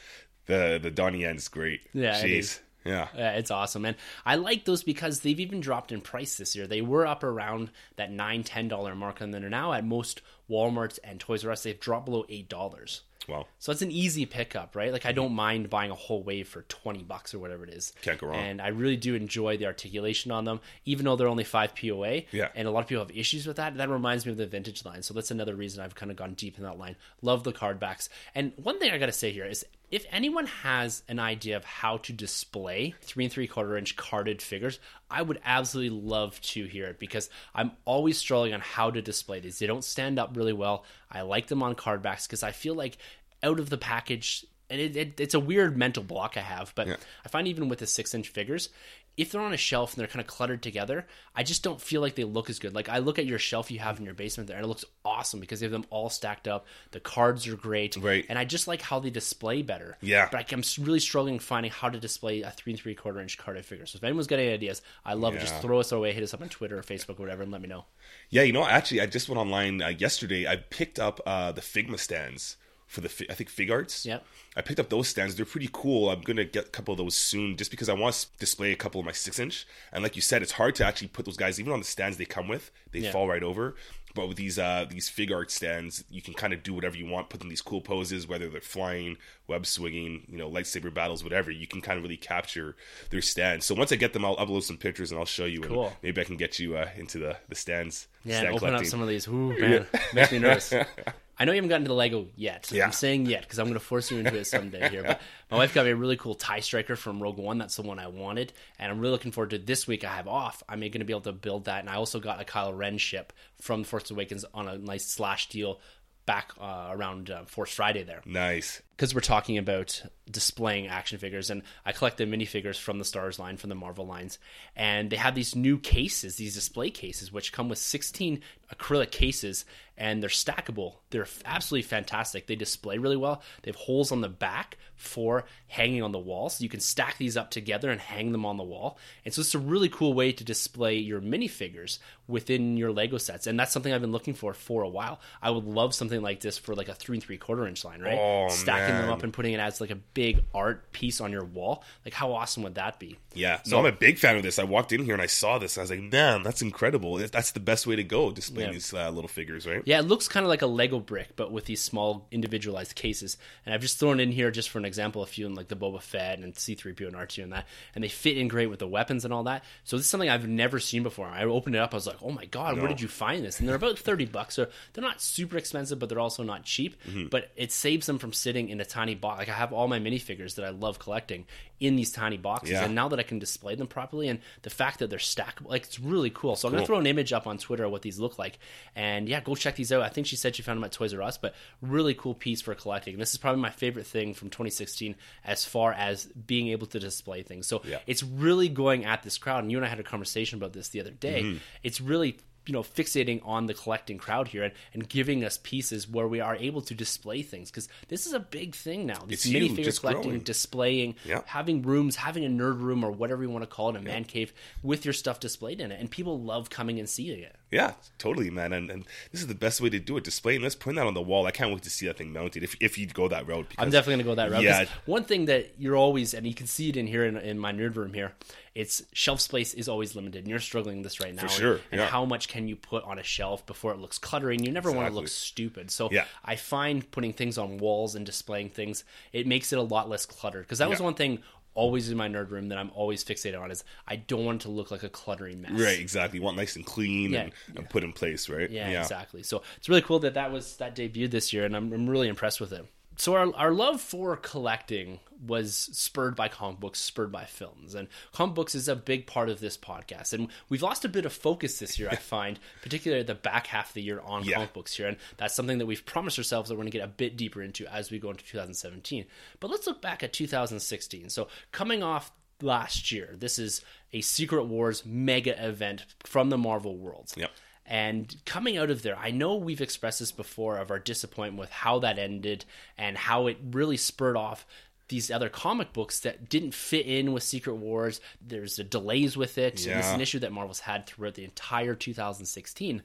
The the Donnie Yen is great. Yeah, it Jeez. Yeah. Yeah, it's awesome, and I like those because they've even dropped in price this year. They were up around that nine, ten dollar $10 mark, and they're now at most WalMarts and Toys R Us, they've dropped below eight dollars. Wow. So it's an easy pickup, right? Like I mm-hmm. don't mind buying a whole wave for twenty bucks or whatever it is. Can't go wrong. And I really do enjoy the articulation on them, even though they're only five POA. Yeah. And a lot of people have issues with that. That reminds me of the vintage line. So that's another reason I've kind of gone deep in that line. Love the card backs. And one thing I got to say here is if anyone has an idea of how to display three and three quarter inch carded figures, I would absolutely love to hear it because I'm always struggling on how to display these. They don't stand up really well. I like them on card backs because I feel like out of the package, and it, it, it's a weird mental block I have, but Yeah. I find even with the six inch figures, if they're on a shelf and they're kind of cluttered together, I just don't feel like they look as good. Like I look at your shelf you have in your basement there, and it looks awesome because you have them all stacked up. The cards are great, Right. And I just like how they display better. Yeah. but I'm really struggling finding how to display a three and three quarter inch carded figure. So if anyone's got any ideas, I love it. Just throw us our way, hit us up on Twitter or Facebook or whatever, and let me know. Yeah, you know, actually, I just went online uh, yesterday. I picked up uh, the Figma stands for the I think Figuarts. Yep. I picked up those stands. They're pretty cool. I'm gonna get a couple of those soon, just because I want to display a couple of my six inch. And like you said, it's hard to actually put those guys even on the stands they come with. They Yeah. fall right over. But with these uh, these Fig Art stands, you can kind of do whatever you want. Put them in these cool poses, whether they're flying, web swinging, you know, lightsaber battles, whatever. You can kind of really capture their stands. So once I get them, I'll upload some pictures and I'll show you. Cool. And maybe I can get you uh, into the the stands. Yeah, stand and open up some of these. Ooh, man, makes me nervous. I know you haven't gotten to the Lego yet. Yeah. I'm saying yet because I'm going to force you into it someday here. But my wife got me a really cool Tie Striker from Rogue One. That's the one I wanted, and I'm really looking forward to this week. I have off. I'm going to be able to build that, and I also got a Kylo Ren ship from Force Awakens on a nice slash deal back uh, around uh, Force Friday there Nice. Because we're talking about displaying action figures and i collect the minifigures from the stars line from the marvel lines and they have these new cases these display cases which come with 16 acrylic cases and they're stackable. They're absolutely fantastic. They display really well. They have holes on the back for hanging on the wall so you can stack these up together and hang them on the wall. And so it's a really cool way to display your minifigures within your lego sets and that's something i've been looking for for a while. I would love something like this for like a three and three quarter inch line right? Oh, stacking them up and putting it as like a big art piece on your wall. Like how awesome would that be? Yeah, so I'm a big fan of this. I walked in here and I saw this. And I was like, man, that's incredible. That's the best way to go, displaying Yeah. these uh, little figures, right? Yeah, it looks kind of like a Lego brick, but with these small individualized cases. And I've just thrown in here just for an example a few in like the Boba Fett and C3PO and R2 and that, and they fit in great with the weapons and all that. So this is something I've never seen before. I opened it up, I was like, oh my god, where did you find this? And they're about thirty bucks, so they're not super expensive, but they're also not cheap. Mm-hmm. But it saves them from sitting in a tiny box. Like I have all my minifigures that I love collecting in these tiny boxes, Yeah. and now that I can display them properly, and the fact that they're stackable, like it's really cool. So I'm gonna throw an image up on Twitter of what these look like, and yeah, go check these out. I think she said she found them at Toys R Us, but really cool piece for collecting. And this is probably my favorite thing from 2016 as far as being able to display things. So Yeah. it's really going at this crowd. And you and I had a conversation about this the other day. Mm-hmm. It's really you know fixating on the collecting crowd here and, and giving us pieces where we are able to display things because this is a big thing now this It's mini huge. collecting growing. displaying Yeah. having rooms having a nerd room or whatever you want to call it a man cave with your stuff displayed in it and people love coming and seeing it Yeah, totally, man. And, and this is the best way to do it. Display and let's put that on the wall. I can't wait to see that thing mounted if, if you go that route. I'm definitely gonna go that route. Yeah. One thing that you're always, and you can see it in here in, in my nerd room here, it's shelf space is always limited, and you're struggling with this right now. For sure, And, yeah. how much can you put on a shelf before it looks cluttery? And you never want to look stupid. So Yeah. I find putting things on walls and displaying things, it makes it a lot less cluttered. Because that was Yeah. one thing always in my nerd room that I'm always fixated on is I don't want it to look like a cluttery mess. Right, exactly. You want nice and clean Yeah, and, and put in place, right? Yeah, exactly. So it's really cool that that was that debuted this year, and I'm, I'm really impressed with it. So our our love for collecting was spurred by comic books, spurred by films, and comic books is a big part of this podcast. And we've lost a bit of focus this year, I find, particularly at the back half of the year on Yeah. comic books here, and that's something that we've promised ourselves that we're going to get a bit deeper into as we go into 2017. But let's look back at 2016. So coming off last year, this is a Secret Wars mega event from the Marvel world. Yep. And coming out of there, I know we've expressed this before of our disappointment with how that ended and how it really spurred off these other comic books that didn't fit in with Secret Wars. There's the delays with it. And This is an issue that Marvel's had throughout the entire 2016.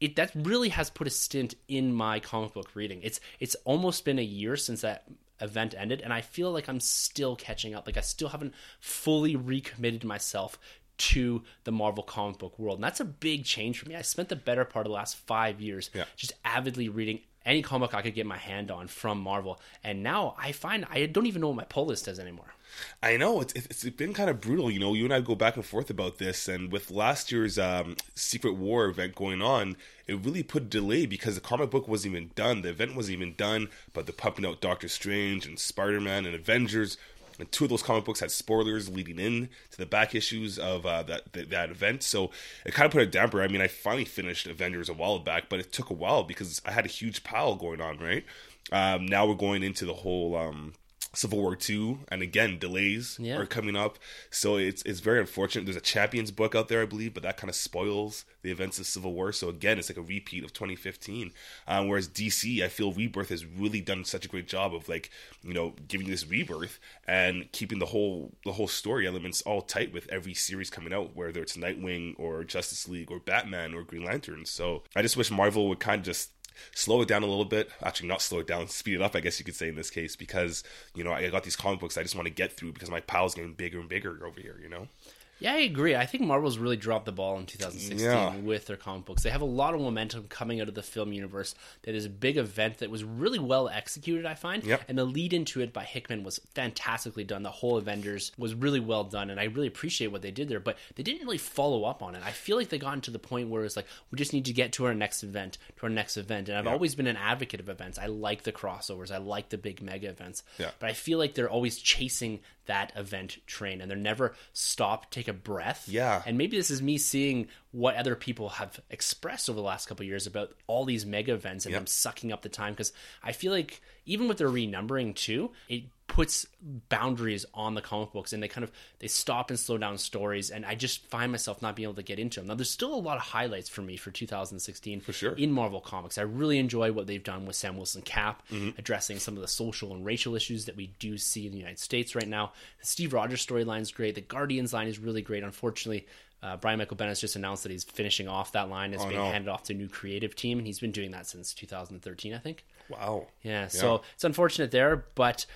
It that really has put a stint in my comic book reading. It's it's almost been a year since that event ended, and I feel like I'm still catching up. Like I still haven't fully recommitted myself to the Marvel comic book world. And that's a big change for me. I spent the better part of the last five years Yeah. just avidly reading any comic I could get my hand on from Marvel. And now I find I don't even know what my pull list is anymore. I know it's it's been kind of brutal. You know, you and I go back and forth about this, and with last year's um, Secret War event going on, it really put a delay because the comic book wasn't even done. The event wasn't even done, but they're pumping out Doctor Strange and Spider Man and Avengers. And two of those comic books had spoilers leading in to the back issues of uh, that, that event, so it kind of put a damper. I mean, I finally finished Avengers a while back, but it took a while because I had a huge pile going on. Right um, now, we're going into the whole um, Civil War two, and again delays Yeah. are coming up. So it's it's very unfortunate. There's a Champions book out there, I believe, but that kind of spoils the events of Civil War. So again, it's like a repeat of 2015. Um, whereas DC, I feel Rebirth has really done such a great job of like you know giving this rebirth and keeping the whole the whole story elements all tight with every series coming out, whether it's Nightwing or Justice League or Batman or Green Lantern. So I just wish Marvel would kind of just slow it down a little bit. Actually, not slow it down, speed it up, I guess you could say in this case, because you know I got these comic books I just want to get through because my pile's getting bigger and bigger over here. You know, Yeah, I agree. I think Marvel's really dropped the ball in 2016 Yeah. with their comic books. They have a lot of momentum coming out of the film universe. That is a big event that was really well executed, I find. Yep. And the lead into it by Hickman was fantastically done. The whole Avengers was really well done, and I really appreciate what they did there. But they didn't really follow up on it. I feel like they got to the point where it's like we just need to get to our next event, to our next event. And I've always been an advocate of events. I like the crossovers. I like the big mega events. Yeah. But I feel like they're always chasing that event train, and they're never stop, take a breath. Yeah. And maybe this is me seeing what other people have expressed over the last couple of years about all these mega events and Yep. them sucking up the time. Because I feel like even with their renumbering too, it puts boundaries on the comic books and they kind of they stop and slow down stories and i just find myself not being able to get into them now there's still a lot of highlights for me for 2016 for sure. in marvel comics i really enjoy what they've done with sam wilson cap Mm-hmm. addressing some of the social and racial issues that we do see in the united states right now the steve rogers storyline is great the guardians line is really great unfortunately uh, Brian Michael Bendis just announced that he's finishing off that line. It's Oh, being no. handed off to a new creative team, and he's been doing that since 2013, I think. wow, Yeah, so it's unfortunate there, but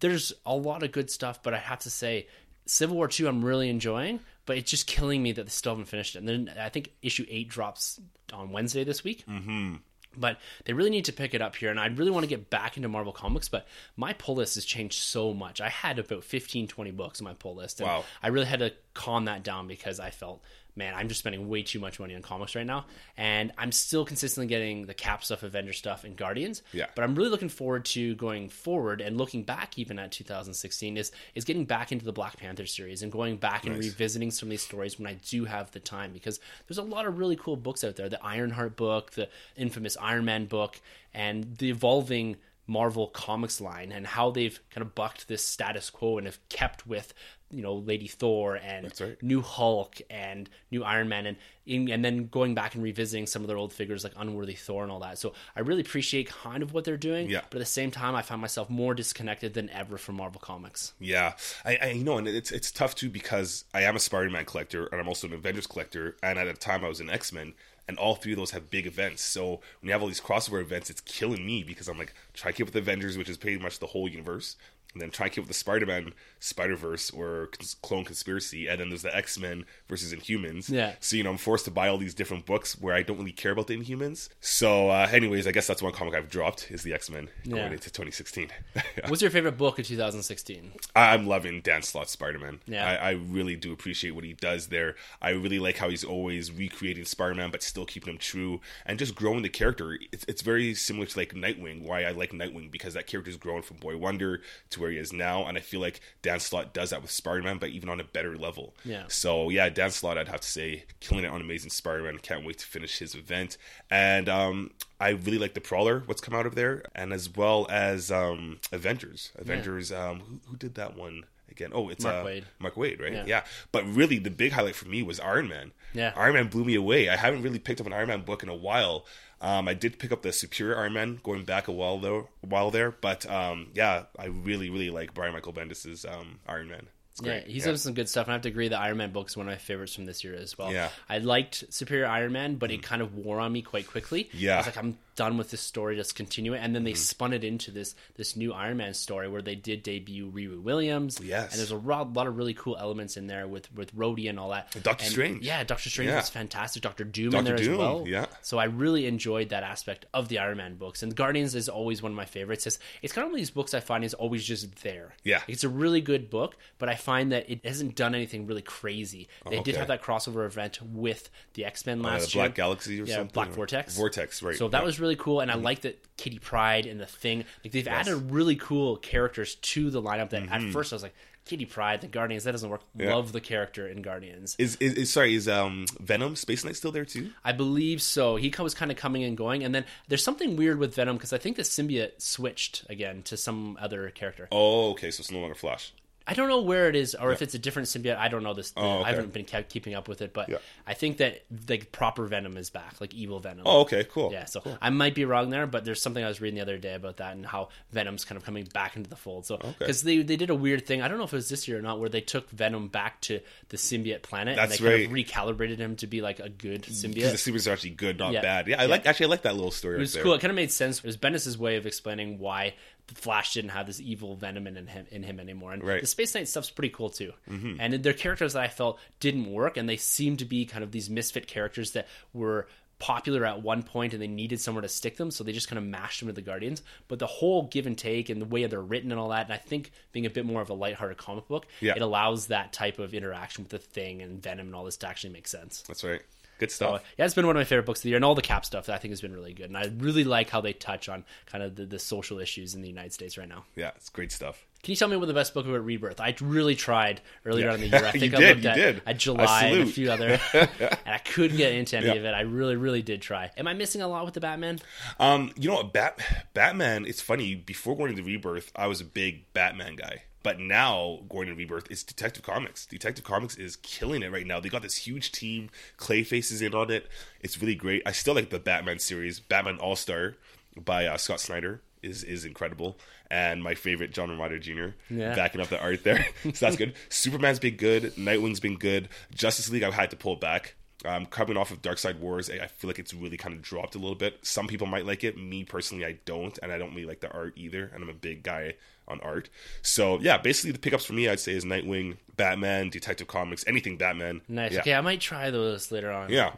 there's a lot of good stuff. But I have to say, Civil War Two, I'm really enjoying, but it's just killing me that they still haven't finished it. And then I think issue eight drops on Wednesday this week. Mm-hmm. But they really need to pick it up here, and I really want to get back into Marvel Comics. But my pull list has changed so much. I had about 15, 20 books on my pull list, and Wow. I really had to calm that down because I felt, man, I'm just spending way too much money on comics right now, and I'm still consistently getting the Cap stuff, Avenger stuff, and Guardians. Yeah. But I'm really looking forward to going forward and looking back even at 2016 is is getting back into the Black Panther series and going back and Nice. revisiting some of these stories when I do have the time because there's a lot of really cool books out there. The Ironheart book, the infamous Iron Man book, and the evolving Marvel Comics line and how they've kind of bucked this status quo and have kept with you know Lady Thor and right. new Hulk and new Iron Man and and then going back and revisiting some of their old figures like Unworthy Thor and all that. So I really appreciate kind of what they're doing. Yeah. But at the same time, I find myself more disconnected than ever from Marvel Comics. Yeah, I, I you know, and it's it's tough too because I am a Spider-Man collector and I'm also an Avengers collector, and at the time I was an X-Men, and all three of those have big events. So when you have all these crossover events, it's killing me because I'm like try to keep with Avengers, which is pretty much the whole universe, and then try to keep with the Spider-Man Spider Verse or cons- Clone Conspiracy, and then there's the X Men versus Inhumans. Yeah. So you know I'm forced to buy all these different books where I don't really care about the Inhumans. So, uh, anyways, I guess that's one comic I've dropped is the X Men going Yeah. into 2016. What's your favorite book of 2016? I'm loving Dan Slott's Spider Man. Yeah. I, I really do appreciate what he does there. I really like how he's always recreating Spider Man, but still keeping him true and just growing the character. It's, it's very similar to like Nightwing, why I like Nightwing because that character's grown from Boy Wonder to where he is now, and I feel like Dan Slott does that with Spider Man, but even on a better level. Yeah. So yeah, Dan Slott, I'd have to say, killing it on Amazing Spider Man. Can't wait to finish his event, and um, I really like the Prowler, what's come out of there, and as well as um, Avengers. Avengers, um, who, who did that one again? Oh, it's Mark uh, Waid. Mark Waid, right? Yeah. Yeah. But really, the big highlight for me was Iron Man. Yeah. Iron Man blew me away. I haven't really picked up an Iron Man book in a while. Um, I did pick up the Superior Iron Man going back a while though, while there, but um, yeah, I really, really like Brian Michael Bendis's um, Iron Man. It's Yeah, great. he's yeah. done some good stuff, and I have to agree that Iron Man book is one of my favorites from this year as well. Yeah. I liked Superior Iron Man, but it kind of wore on me quite quickly. Mm. Yeah. I was like, I'm done with this story. Just continue it, and then they spun it into this this new Iron Man story where they did debut Riri Williams. Yes. and there's a ro- lot of really cool elements in there with with Rhodey and all that. Doctor And, Strange. yeah, Doctor Strange Yeah. was fantastic. Doctor Doom Dr. in there Doom, as well. yeah. So I really enjoyed that aspect of the Iron Man books, and Guardians is always one of my favorites. It's, it's kind of one of these books I find is always just there. Yeah. it's a really good book, but I find that it hasn't done anything really crazy. They did have that crossover event with the X Men Uh, last the year. Black Galaxy or yeah, something. Black or- Vortex. Vortex, right? So that yeah. was really cool, and I like that Kitty Pryde and the Thing. Like they've added really cool characters to the lineup. That Mm-hmm. at first I was like, Kitty Pryde, the Guardians, that doesn't work. Love the character in Guardians. Is, is, is sorry is um Venom Space Knight still there too? I believe so. He was kind of coming and going, and then there's something weird with Venom because I think the symbiote switched again to some other character. Oh, okay, so it's no longer Flash. I don't know where it is, or if it's a different symbiote. I don't know this. Oh, okay. I haven't been kept keeping up with it, but Yeah. I think that like proper Venom is back, like evil Venom. Oh, okay, cool. Yeah, so I might be wrong there, but there's something I was reading the other day about that and how Venom's kind of coming back into the fold. So because they they did a weird thing, I don't know if it was this year or not, where they took Venom back to the symbiote planet That's and they kind of right. recalibrated him to be like a good Because symbiote. the series are actually good, not Yeah. bad. Yeah, I like actually I like that little story. It was cool. It kind of made sense. It was Bendis' way of explaining why Flash didn't have this evil venom in him, in him anymore. And Right. Mm-hmm. the Space Knight stuff's pretty cool too. And their characters that I felt didn't work, and they seemed to be kind of these misfit characters that were popular at one point and they needed somewhere to stick them so they just kind of mashed them with the guardians but the whole give and take and the way they're written and all that and i think being a bit more of a lighthearted comic book Yeah. it allows that type of interaction with the thing and venom and all this to actually make sense That's right. Good so, stuff. yeah, it's been one of my favorite books of the year, and all the Cap stuff that I think has been really good. And I really like how they touch on kind of the, the social issues in the United States right now. yeah, it's great stuff. Can you tell me what the best book about Rebirth? I really tried earlier Yeah. on in the year. I think I did, looked you at, did. at I July and a few other, and I couldn't get into any Yeah. of it. I really, really did try. Am I missing a lot with the Batman? Um, you know what, Bat Batman. It's funny. Before going into Rebirth, I was a big Batman guy. But now going to Rebirth, is Detective Comics. Detective Comics is killing it right now. They got this huge team. Clayface is in on it. It's really great. I still like the Batman series. Batman All Star by uh, Scott Snyder is is incredible. And my favorite, John Romita Jr. Yeah. backing up the art there. so that's good. Superman's been good. Nightwing's been good. Justice League, I've had to pull back. Um, coming off of Darkseid Wars, I feel like it's really kind of dropped a little bit. Some people might like it. Me personally, I don't, and I don't really like the art either. And I'm a big guy on art. So yeah, basically the pickups for me, I'd say, is Nightwing, Batman, Detective Comics, anything Batman. Nice. Yeah. Okay, I might try those later on. Yeah.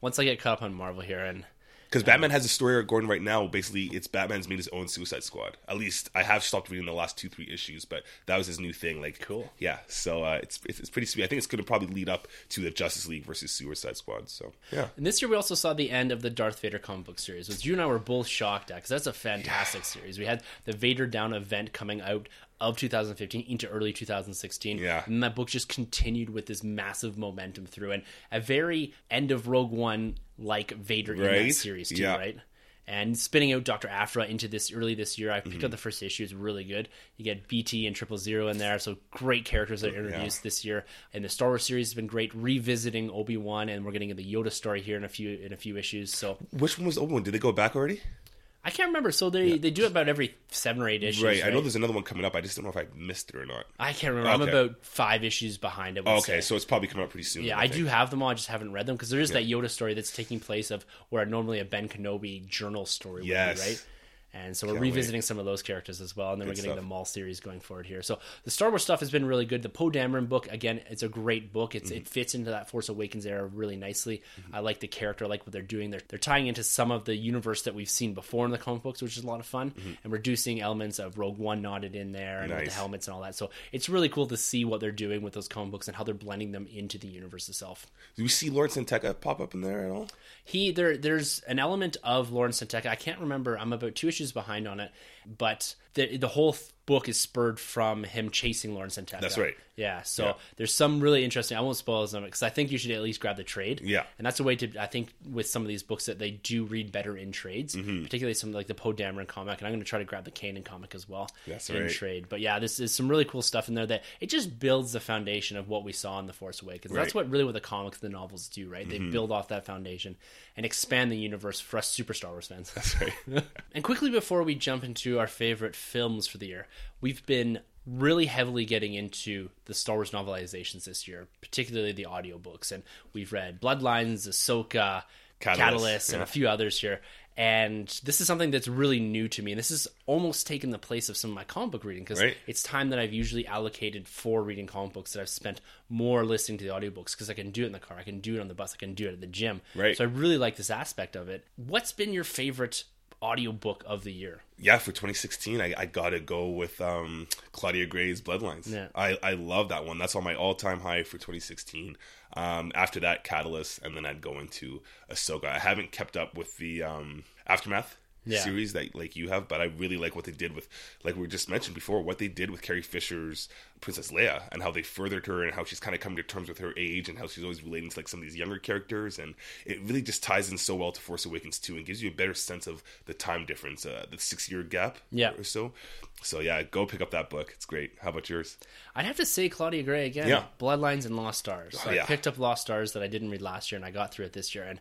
Once I get caught up on Marvel here, and Because Batman has a story arc going right now. Basically, it's Batman's made his own Suicide Squad. At least I have stopped reading the last two, three issues, but that was his new thing. Like, Cool. Yeah. So uh, it's, it's it's pretty sweet. I think it's going to probably lead up to the Justice League versus Suicide Squad. So yeah. And this year we also saw the end of the Darth Vader comic book series, which you and I were both shocked at because that's a fantastic series. We had the Vader Down event coming out of 2015 into early 2016. Yeah. And that book just continued with this massive momentum through and a very end of Rogue One like Vader in that series too, Yeah. right? and spinning out Doctor Aphra into this early this year. I picked up the first issue; it's really good. You get BT and Triple Zero in there, so great characters that are introduced this year. And the Star Wars series has been great, revisiting Obi Wan, and we're getting the Yoda story here in a few in a few issues. So Which one was old one? Did they go back already? I can't remember. So they they do it about every seven or eight issues. Right. I know there's another one coming up. I just don't know if I missed it or not. I can't remember. I'm about five issues behind. I would Oh, okay, say. so it's probably coming up pretty soon. Yeah, then, I do have them all. I just haven't read them because there is that Yoda story that's taking place of where normally a Ben Kenobi journal story would Yes. be, right? And so we're Can't revisiting some of those characters as well, and then Good we're getting stuff. the Maul series going forward here. So the Star Wars stuff has been really good. The Poe Dameron book, again, it's a great book. It's Mm-hmm. it fits into that Force Awakens era really nicely. I like the character, I like what they're doing. They're they're tying into some of the universe that we've seen before in the comic books, which is a lot of fun, and reducing elements of Rogue One knotted in there and with the Mm-hmm. Helmets and all that. So it's really cool to see what they're doing with those comic books and how they're blending them into the universe itself. Do you see Lor San Tekka pop up in there at all? He there there's an element of Lor San Tekka. I can't remember. I'm about two issues behind on it, but the the whole book is spurred from him chasing Lor San Tekka. That's right. Yeah. So Yeah. there's some really interesting. I won't spoil them because I think you should at least grab the trade. Yeah. And that's a way to. I think with some of these books that they do read better in trades, Mm-hmm. particularly something like the Poe Dameron comic, and I'm going to try to grab the Kanan comic as well. That's in right. trade. But yeah, this is some really cool stuff in there that it just builds the foundation of what we saw in the Force Awakens. That's Right. Mm-hmm. what really what the comics, and the novels do, right? They build off that foundation and expand the universe for us super Star Wars fans. That's right. And quickly before we jump into our favorite films for the year, we've been really heavily getting into the Star Wars novelizations this year, particularly the audiobooks. And we've read Bloodlines, Ahsoka, Catalyst, Catalyst, and yeah. a few others here. And this is something that's really new to me. And this has almost taken the place of some of my comic book reading because Right. it's time that I've usually allocated for reading comic books that I've spent more listening to the audiobooks because I can do it in the car, I can do it on the bus, I can do it at the gym. Right. So I really like this aspect of it. What's been your favorite audiobook of the year? yeah, for 2016, I, I gotta go with um, Claudia Gray's Bloodlines. Yeah. I, I love that one. That's on my all time high for 2016. Um, after that, Catalyst, and then I'd go into Ahsoka. I haven't kept up with the um, Aftermath Yeah. series that like you have, but I really like what they did with, like we just mentioned before, what they did with Carrie Fisher's Princess Leia and how they furthered her and how she's kind of coming to terms with her age and how she's always relating to like some of these younger characters and it really just ties in so well to Force Awakens too and gives you a better sense of the time difference, uh, the six year gap Yeah. or so. So yeah, go pick up that book. It's great. How about yours? I'd have to say Claudia Gray again. Yeah. Bloodlines and Lost Stars. So Oh, I picked up Lost Stars that I didn't read last year, and I got through it this year. And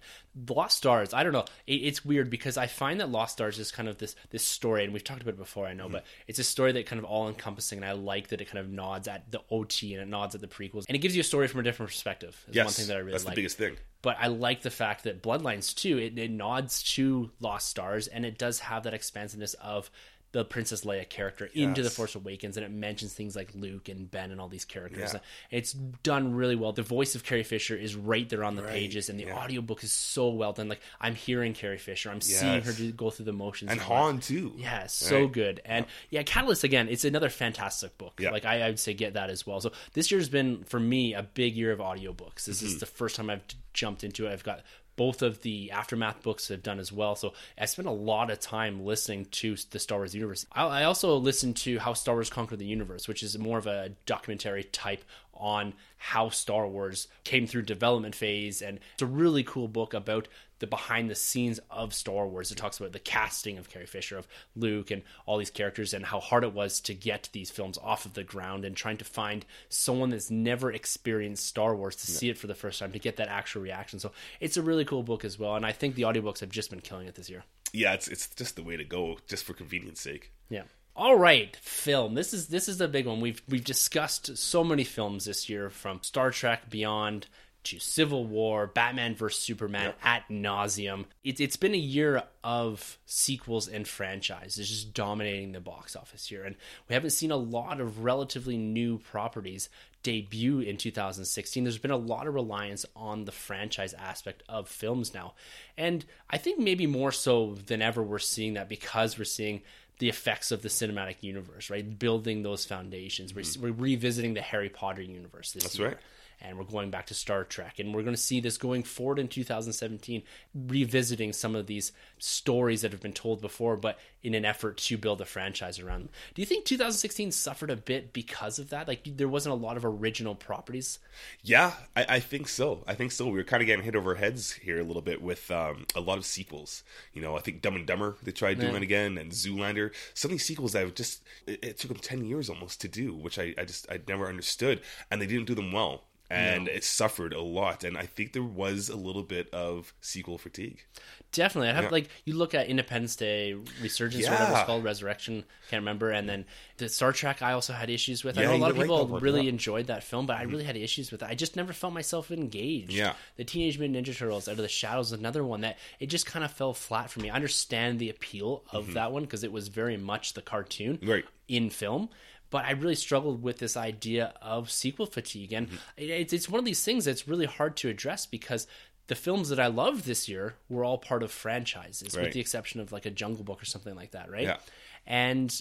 Lost Stars, I don't know. It, it's weird because I find that Lost Stars is kind of this this story, and we've talked about it before. I Mm-hmm. know, but it's a story that kind of all encompassing, and I like that it kind of nods at the OT and it nods at the prequels, and it gives you a story from a different perspective. Is Yes, one thing that I really that's like. the biggest thing. But I like the fact that Bloodlines too, it, it nods to Lost Stars and it does have that expansiveness of the Princess Leia character into the Force Awakens and it mentions things like Luke and Ben and all these characters. Yeah. It's done really well. The voice of Carrie Fisher is right there on the Right, pages and the yeah. audiobook is so well done. Like I'm hearing Carrie Fisher, I'm seeing her go through the motions. And that. Han too. Yeah, so Right. good. And yeah, Catalyst again, it's another fantastic book. Yeah. Like I, I would say get that as well. So this year's been for me a big year of audiobooks. This Mm-hmm. is the first time I've jumped into it. I've got both of the aftermath books I've done as well. So I spent a lot of time listening to the Star Wars universe. I, I also listened to How Star Wars Conquered the Universe, which is more of a documentary type on how Star Wars came through development phase, and it's a really cool book about the behind the scenes of Star Wars. It talks about the casting of Carrie Fisher, of Luke, and all these characters, and how hard it was to get these films off of the ground, and trying to find someone that's never experienced Star Wars to see it for the first time to get that actual reaction. So it's a really cool book as well, and I think the audiobooks have just been killing it this year. Yeah, it's it's just the way to go, just for convenience sake. Yeah. All right, film. This is this is a big one. We've we've discussed so many films this year, from Star Trek Beyond to Civil War, Batman vs Superman at nauseum. It's it's been a year of sequels and franchises just dominating the box office here, and we haven't seen a lot of relatively new properties debut in 2016 there's been a lot of reliance on the franchise aspect of films now and i think maybe more so than ever we're seeing that because we're seeing the effects of the cinematic universe, right? Building those foundations. We're, we're revisiting the Harry Potter universe this That's year. right. And we're going back to Star Trek, and we're going to see this going forward in 2017, revisiting some of these stories that have been told before, but in an effort to build a franchise around them. Do you think 2016 suffered a bit because of that? Like there wasn't a lot of original properties. Yeah, I, I think so. I think so. We were kind of getting hit over heads here a little bit with um, a lot of sequels. You know, I think Dumb and Dumber they tried doing it again, and Zoolander. Some of these sequels that just it, it took them ten years almost to do, which I, I just I never understood, and they didn't do them well. And it suffered a lot, and I think there was a little bit of sequel fatigue. Definitely, I'd have Yeah. like you look at Independence Day, Resurgence, or whatever it's called, Resurrection. Can't remember. And then the Star Trek, I also had issues with. I know a lot of you like people really yeah. Mm-hmm. enjoyed that film, but I really had issues with it. I just never felt myself engaged. Yeah. the Teenage Mutant Ninja Turtles, Out of the Shadows, another one that it just kind of fell flat for me. I understand the appeal of that one because it was very much the cartoon Mm-hmm. Right. in film. But I really struggled with this idea of sequel fatigue, and Mm-hmm. it's it's one of these things that's really hard to address because the films that I loved this year were all part of franchises, Right. with the exception of like a Jungle Book or something like that, right? Yeah. And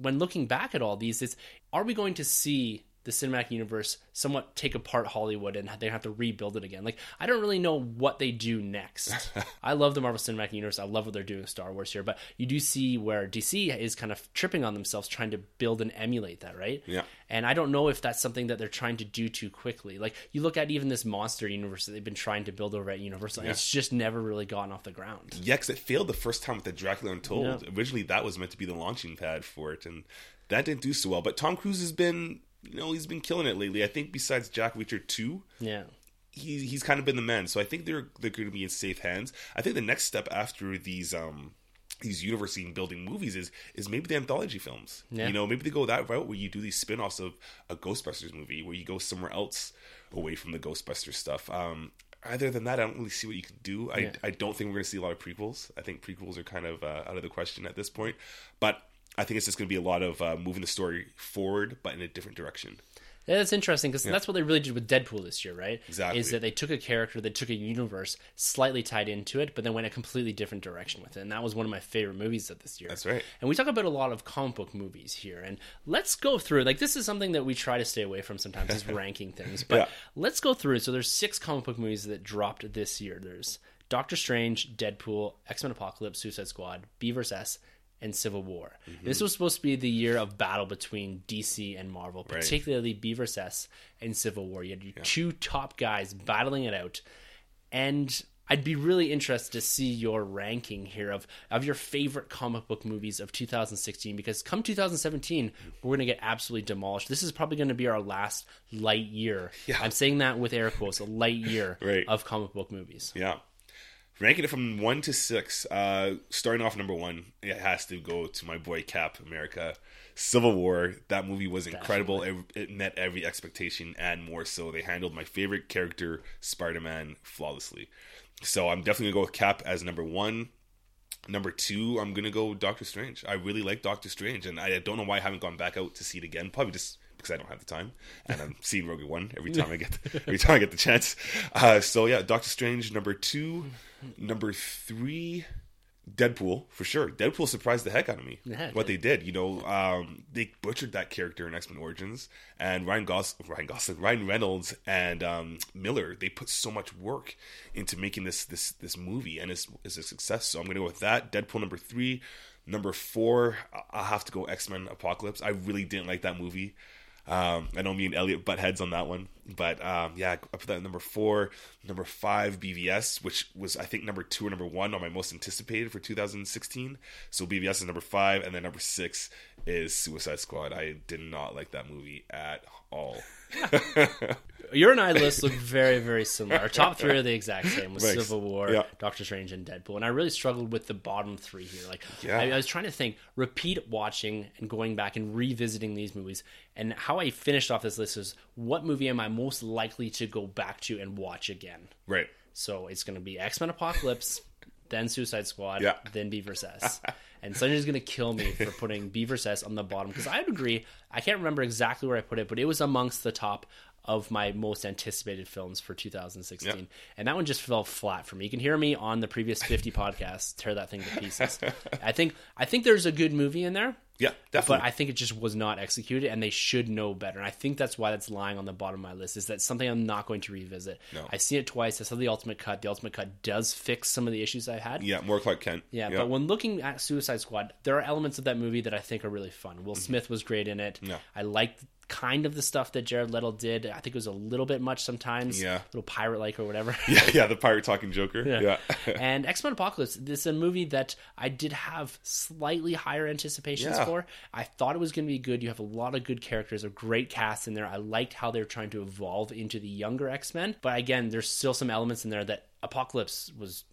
when looking back at all these, it's are we going to see the cinematic universe somewhat take apart Hollywood and they have to rebuild it again? Like I don't really know what they do next. I love the Marvel Cinematic Universe. I love what they're doing with Star Wars here, but you do see where DC is kind of tripping on themselves trying to build and emulate that, right? Yeah. And I don't know if that's something that they're trying to do too quickly. Like you look at even this monster universe that they've been trying to build over at Universal, and it's just never really gotten off the ground. Yeah, because it failed the first time with the Dracula Untold. Yeah. Originally, that was meant to be the launching pad for it, and that didn't do so well. But Tom Cruise has been, you know, he's been killing it lately. I think besides Jack Reacher two, Yeah. he he's kind of been the man. So I think they're they're going to be in safe hands. I think the next step after these um these universe building movies is is maybe the anthology films. Yeah. You know, maybe they go that route where you do these spin offs of a Ghostbusters movie where you go somewhere else away from the Ghostbusters stuff. Um Other than that, I don't really see what you can do. I, Yeah. I don't think we're going to see a lot of prequels. I think prequels are kind of uh, out of the question at this point. But I think it's just going to be a lot of uh, moving the story forward, but in a different direction. Yeah, that's interesting because that's what they really did with Deadpool this year, right? Exactly. Is that they took a character, they took a universe slightly tied into it, but then went a completely different direction with it. And that was one of my favorite movies of this year. That's right. And we talk about a lot of comic book movies here. And let's go through like this is something that we try to stay away from sometimes is ranking things. But Yeah. let's go through. So there's six comic book movies that dropped this year. There's Doctor Strange, Deadpool, X Men Apocalypse, Suicide Squad, B vs. S, and Civil War. Mm-hmm. This was supposed to be the year of battle between DC and Marvel, particularly B vs. S and Civil War. You had your two top guys battling it out. And I'd be really interested to see your ranking here of, of your favorite comic book movies of 2016 because come 2017, we're going to get absolutely demolished. This is probably going to be our last light year. Yeah. I'm saying that with air quotes, a light year Right. of comic book movies. Yeah. Ranking it from one to six, uh, starting off number one, it has to go to my boy Cap America. Civil War, that movie was incredible. It, it met every expectation and more so. They handled my favorite character, Spider Man, flawlessly. So I'm definitely going to go with Cap as number one. Number two, I'm gonna go Doctor Strange. I really like Doctor Strange, and I don't know why I haven't gone back out to see it again. Probably just because I don't have the time, and I'm seeing Rogue One every time I get every time I get the chance. Uh, so yeah, Doctor Strange number two, number three, Deadpool for sure. Deadpool surprised the heck out of me. Yeah, what they did, you know, um, they butchered that character in X Men Origins, and Ryan Gos Ryan Gosling, Ryan Reynolds, and um, Miller. They put so much work into making this this this movie, and it's, it's a success. So I'm gonna go with that. Deadpool number three, number four. I- I'll have to go X Men Apocalypse. I really didn't like that movie. Um, I know me and Elliot butt heads on that one, but um, yeah, I put that at number four. Number five, BVS, which was I think number two or number one on my most anticipated for 2016. So BVS is number five, and then number six is Suicide Squad. I did not like that movie at all. Your and I list look very, very similar. Our top three are the exact same with Thanks. Civil War, Yeah. Doctor Strange, and Deadpool. And I really struggled with the bottom three here. Like, Yeah. I, I was trying to think, repeat watching and going back and revisiting these movies. And how I finished off this list is what movie am I most likely to go back to and watch again? right. So it's going to be X Men Apocalypse, then Suicide Squad, Yeah. then B vs. S. and going to kill me for putting B vs. S on the bottom because I would agree. I can't remember exactly where I put it, but it was amongst the top of my most anticipated films for 2016. Yeah. And that one just fell flat for me. You can hear me on the previous 50 podcasts tear that thing to pieces. I think I think there's a good movie in there. Yeah, definitely. But I think it just was not executed, and they should know better. And I think that's why that's lying on the bottom of my list. Is that something I'm not going to revisit? No. I've seen it twice. I saw the Ultimate Cut. The Ultimate Cut does fix some of the issues I had. yeah, more Clark Kent. Yeah, but when looking at Suicide Squad, there are elements of that movie that I think are really fun. Will Smith was great in it. Mm-hmm. Yeah. I liked kind of the stuff that Jared Leto did. I think it was a little bit much sometimes. Yeah. A little pirate like or whatever. yeah, yeah, the pirate talking Joker. Yeah, and X Men Apocalypse, this is a movie that I did have slightly higher anticipations Yeah. for. I thought it was going to be good. You have a lot of good characters, a great cast in there. I liked how they're trying to evolve into the younger X Men. But again, there's still some elements in there that Apocalypse was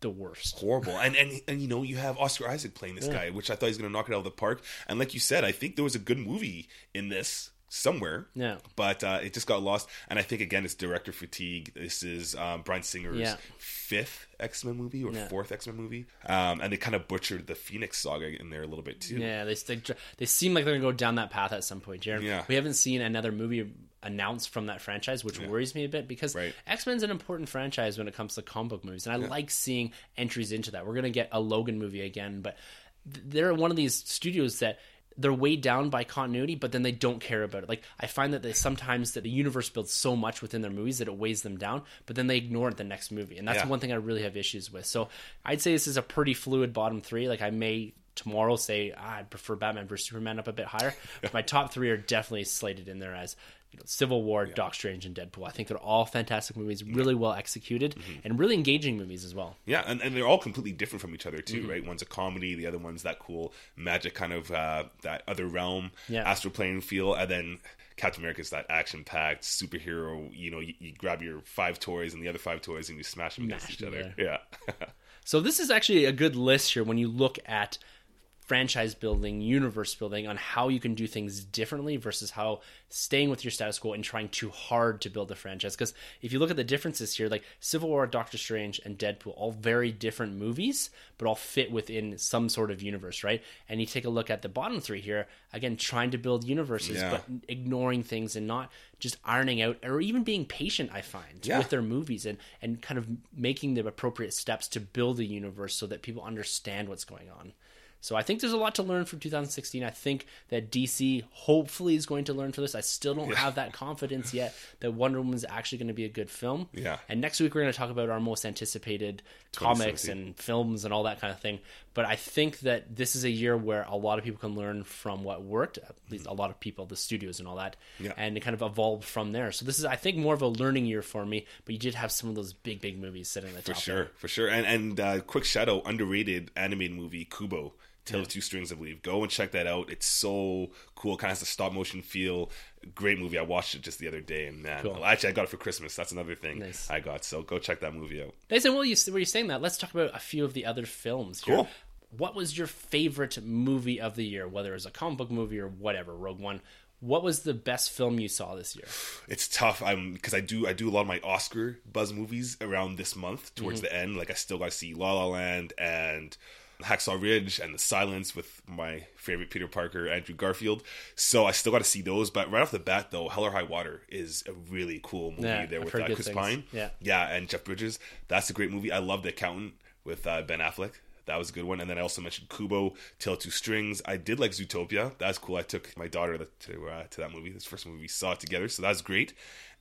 the worst. horrible. And, and and you know you have Oscar Isaac playing this guy, which I thought he was going to knock it out of the park. And like you said, I think there was a good movie in this somewhere. Yeah. But uh, it just got lost. And I think again it's director fatigue. This is um, Bryan Singer's Yeah. fifth X Men movie or Yeah. fourth X Men movie. Um, and they kind of butchered the Phoenix saga in there a little bit too. Yeah, they they, they seem like they're gonna go down that path at some point, Jared. Yeah. We haven't seen another movie announced from that franchise, which worries me a bit because Right. X Men's an important franchise when it comes to comic book movies, and I like seeing entries into that. We're gonna get a Logan movie again, but they're one of these studios that they're weighed down by continuity, but then they don't care about it. Like I find that they sometimes that the universe builds so much within their movies that it weighs them down, but then they ignore it the next movie, and that's Yeah. one thing I really have issues with. So I'd say this is a pretty fluid bottom three. Like I may tomorrow say ah, I'd prefer Batman versus Superman up a bit higher, but my top three are definitely slated in there as you know, Civil War, Doc Strange, and Deadpool. I think they're all fantastic movies, really well executed, Mm-hmm. and really engaging movies as well. Yeah, and, and they're all completely different from each other too, Mm-hmm. right? One's a comedy, the other one's that cool magic kind of uh, that other realm, Yeah. astral plane feel, and then Captain America's that action packed superhero. You know, you, you grab your five toys and the other five toys and you smash them against each other. Yeah, So this is actually a good list here when you look at franchise building, universe building on how you can do things differently versus how staying with your status quo and trying too hard to build a franchise. Because if you look at the differences here, like Civil War, Doctor Strange, and Deadpool, all very different movies, but all fit within some sort of universe, right? And you take a look at the bottom three here, again, trying to build universes, Yeah. but ignoring things and not just ironing out or even being patient, I find, Yeah. with their movies and, and kind of making the appropriate steps to build a universe so that people understand what's going on. So I think there's a lot to learn from 2016. I think that DC hopefully is going to learn from this. I still don't have that confidence yet that Wonder Woman is actually going to be a good film. Yeah. And next week we're going to talk about our most anticipated comics and films and all that kind of thing. But I think that this is a year where a lot of people can learn from what worked, at least a lot of people, the studios and all that, Yeah. and it kind of evolved from there. So this is, I think, more of a learning year for me. But you did have some of those big, big movies sitting at the for top. For sure, for sure. And and uh, quick shout out underrated animated movie Kubo. Tale of Two Strings, I believe. Go and check that out. It's so cool. Kind of has a stop motion feel. Great movie. I watched it just the other day, and man, Cool. actually, I got it for Christmas. That's another thing Nice. I got. So go check that movie out. Nathan, while you were you saying that, let's talk about a few of the other films. Here. Cool. What was your favorite movie of the year, whether it was a comic book movie or whatever, Rogue One? What was the best film you saw this year? it's tough. I'm because I do I do a lot of my Oscar buzz movies around this month towards Mm-hmm. the end. Like I still got to see La La Land and Hacksaw Ridge and The Silence with my favorite Peter Parker, Andrew Garfield. So I still got to see those. But right off the bat, though, Hell or High Water is a really cool movie Yeah, there I've with uh, Chris things. Pine. Yeah. yeah, and Jeff Bridges. That's a great movie. I love The Accountant with uh, Ben Affleck. That was a good one. And then I also mentioned Kubo, Tale of Two Strings. I did like Zootopia. That's cool. I took my daughter to uh, to that movie. This first movie we saw together, so that's great.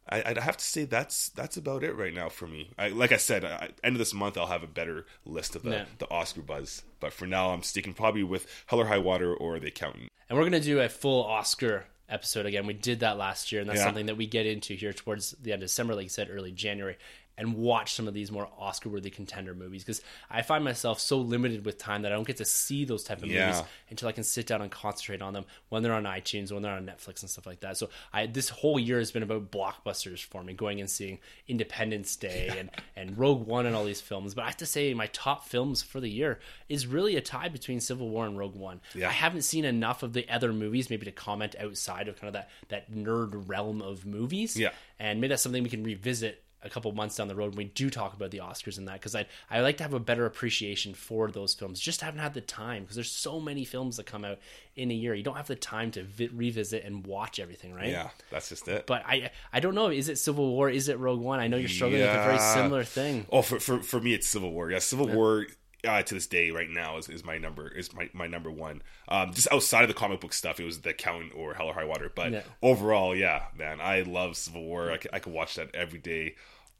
I, I'd have to say that's that's about it right now for me. I, like I said, I, end of this month I'll have a better list of the, Yeah. the Oscar buzz. But for now, I'm sticking probably with Hell or High Water or The Accountant. And we're going to do a full Oscar episode again. We did that last year, and that's Yeah. something that we get into here towards the end of December, like you said, early January, and watch some of these more Oscar-worthy contender movies because I find myself so limited with time that I don't get to see those type of Yeah. movies until I can sit down and concentrate on them when they're on iTunes, when they're on Netflix, and stuff like that. So I this whole year has been about blockbusters for me, going and seeing Independence Day and and Rogue One and all these films. But I have to say, my top films for the year is really a tie between Civil War and Rogue One. Yeah. I haven't seen enough of the other movies maybe to comment outside of kind of that that nerd realm of movies. Yeah. and maybe that's something we can revisit a couple months down the road when we do talk about the Oscars and that because I I like to have a better appreciation for those films. Just haven't had the time because there's so many films that come out in a year. You don't have the time to vi- revisit and watch everything, right? Yeah, that's just it. But I I don't know. Is it Civil War? Is it Rogue One? I know you're struggling with a very similar thing. Oh, for, for for me, it's Civil War. Yeah, Civil War. uh, to this day right now is, is my number is my, my number one. Um, just outside of the comic book stuff, it was the Count or Hell or High Water. But Yeah. overall, yeah, man, I love Civil War. I I could watch that every day,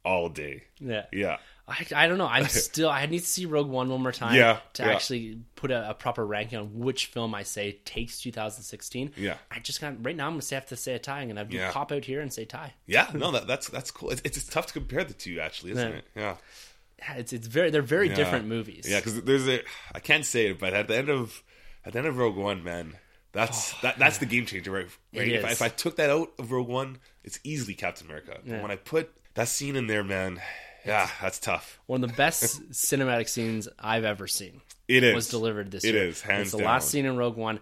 all day. Yeah. Yeah, I, I don't know. I'm still. I need to see Rogue One one more time. Yeah, To yeah. actually put a, a proper ranking on which film I say takes 2016. Yeah. I just got right now. I'm gonna have to say a tie. I'm gonna Yeah. pop out here and say tie. yeah. No, that, that's that's cool. It's, it's tough to compare the two, actually, isn't Yeah. it? Yeah. It's it's very they're very different movies. Yeah, because there's a I can't say it, but at the end of at the end of Rogue One, man, that's that that's the game changer, right? right? If, I, if I took that out of Rogue One, it's easily Captain America. When I put that scene in there, man, yeah, that's tough. One of the best cinematic scenes I've ever seen. It is was delivered this It year. is, hands It's the down. last scene in Rogue One.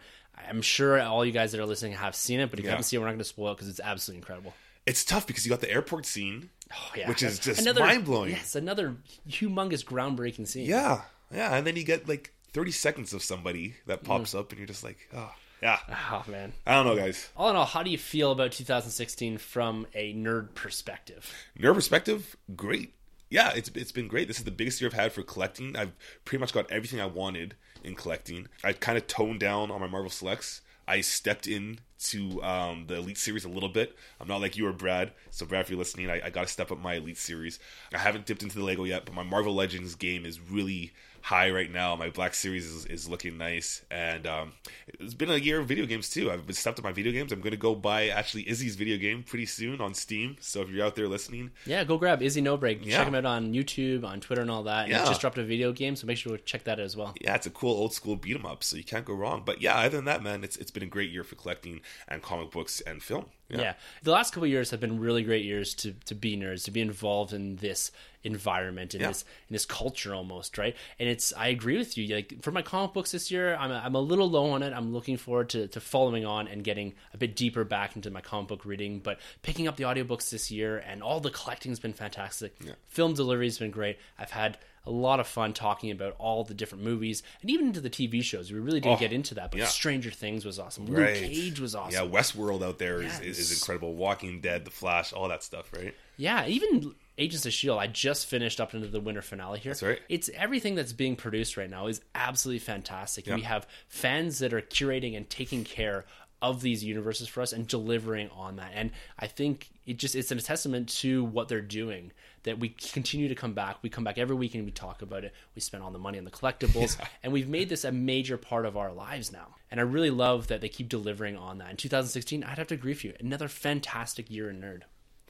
I'm sure all you guys that are listening have seen it, but if you haven't seen it, we're not going to spoil it because it's absolutely incredible. It's tough because you got the airport scene, Oh, yeah. which is just mind blowing. Yes, another humongous, groundbreaking scene. Yeah, yeah, and then you get like 30 seconds of somebody that Mm. pops up, and you're just like, oh, yeah. Oh man. I don't know, guys. All in all, how do you feel about 2016 from a nerd perspective? Nerd perspective, great. Yeah, it's it's been great. This is the biggest year I've had for collecting. I've pretty much got everything I wanted in collecting. I kind of toned down on my Marvel selects. I stepped in to um, the Elite series a little bit. I'm not like you or Brad. So Brad, if you're listening, I, I got to step up my Elite series. I haven't dipped into the Lego yet, but my Marvel Legends game is really high right now. My Black Series is, is looking nice, and um, it's been a year of video games too. I've been stepped up my video games. I'm going to go buy actually Izzy's video game pretty soon on Steam. So if you're out there listening, Yeah, go grab Izzy No Break. Yeah. Check him out on YouTube, on Twitter, and all that. And he Yeah. just dropped a video game, so make sure to check that out as well. yeah, it's a cool old school beat 'em up, so you can't go wrong. But yeah, other than that, man, it's it's been a great year for collecting and comic books and film. Yeah. The last couple of years have been really great years to, to be nerds, to be involved in this environment, in Yeah. this in this culture almost, right? And it's I agree with you. Like for my comic books this year, I'm I'm a little low on it. I'm looking forward to, to following on and getting a bit deeper back into my comic book reading. But picking up the audiobooks this year and all the collecting's been fantastic. Film delivery's been great. I've had a lot of fun talking about all the different movies and even into the TV shows. We really didn't Oh, get into that, but yeah. Stranger Things was awesome. Right. Luke Cage was awesome. Yeah, Westworld out there is, is, is Yes. incredible. Walking Dead, The Flash, all that stuff, right? Yeah, even Agents of Shield. I just finished up into the winter finale here. That's right. It's everything that's being produced right now is absolutely fantastic. Yeah. We have fans that are curating and taking care of these universes for us and delivering on that. And I think it just it's a testament to what they're doing that we continue to come back. We come back every week and we talk about it. We spend all the money on the collectibles and we've made this a major part of our lives now. And I really love that they keep delivering on that. In 2016, I'd have to agree with you. Another fantastic year in nerd.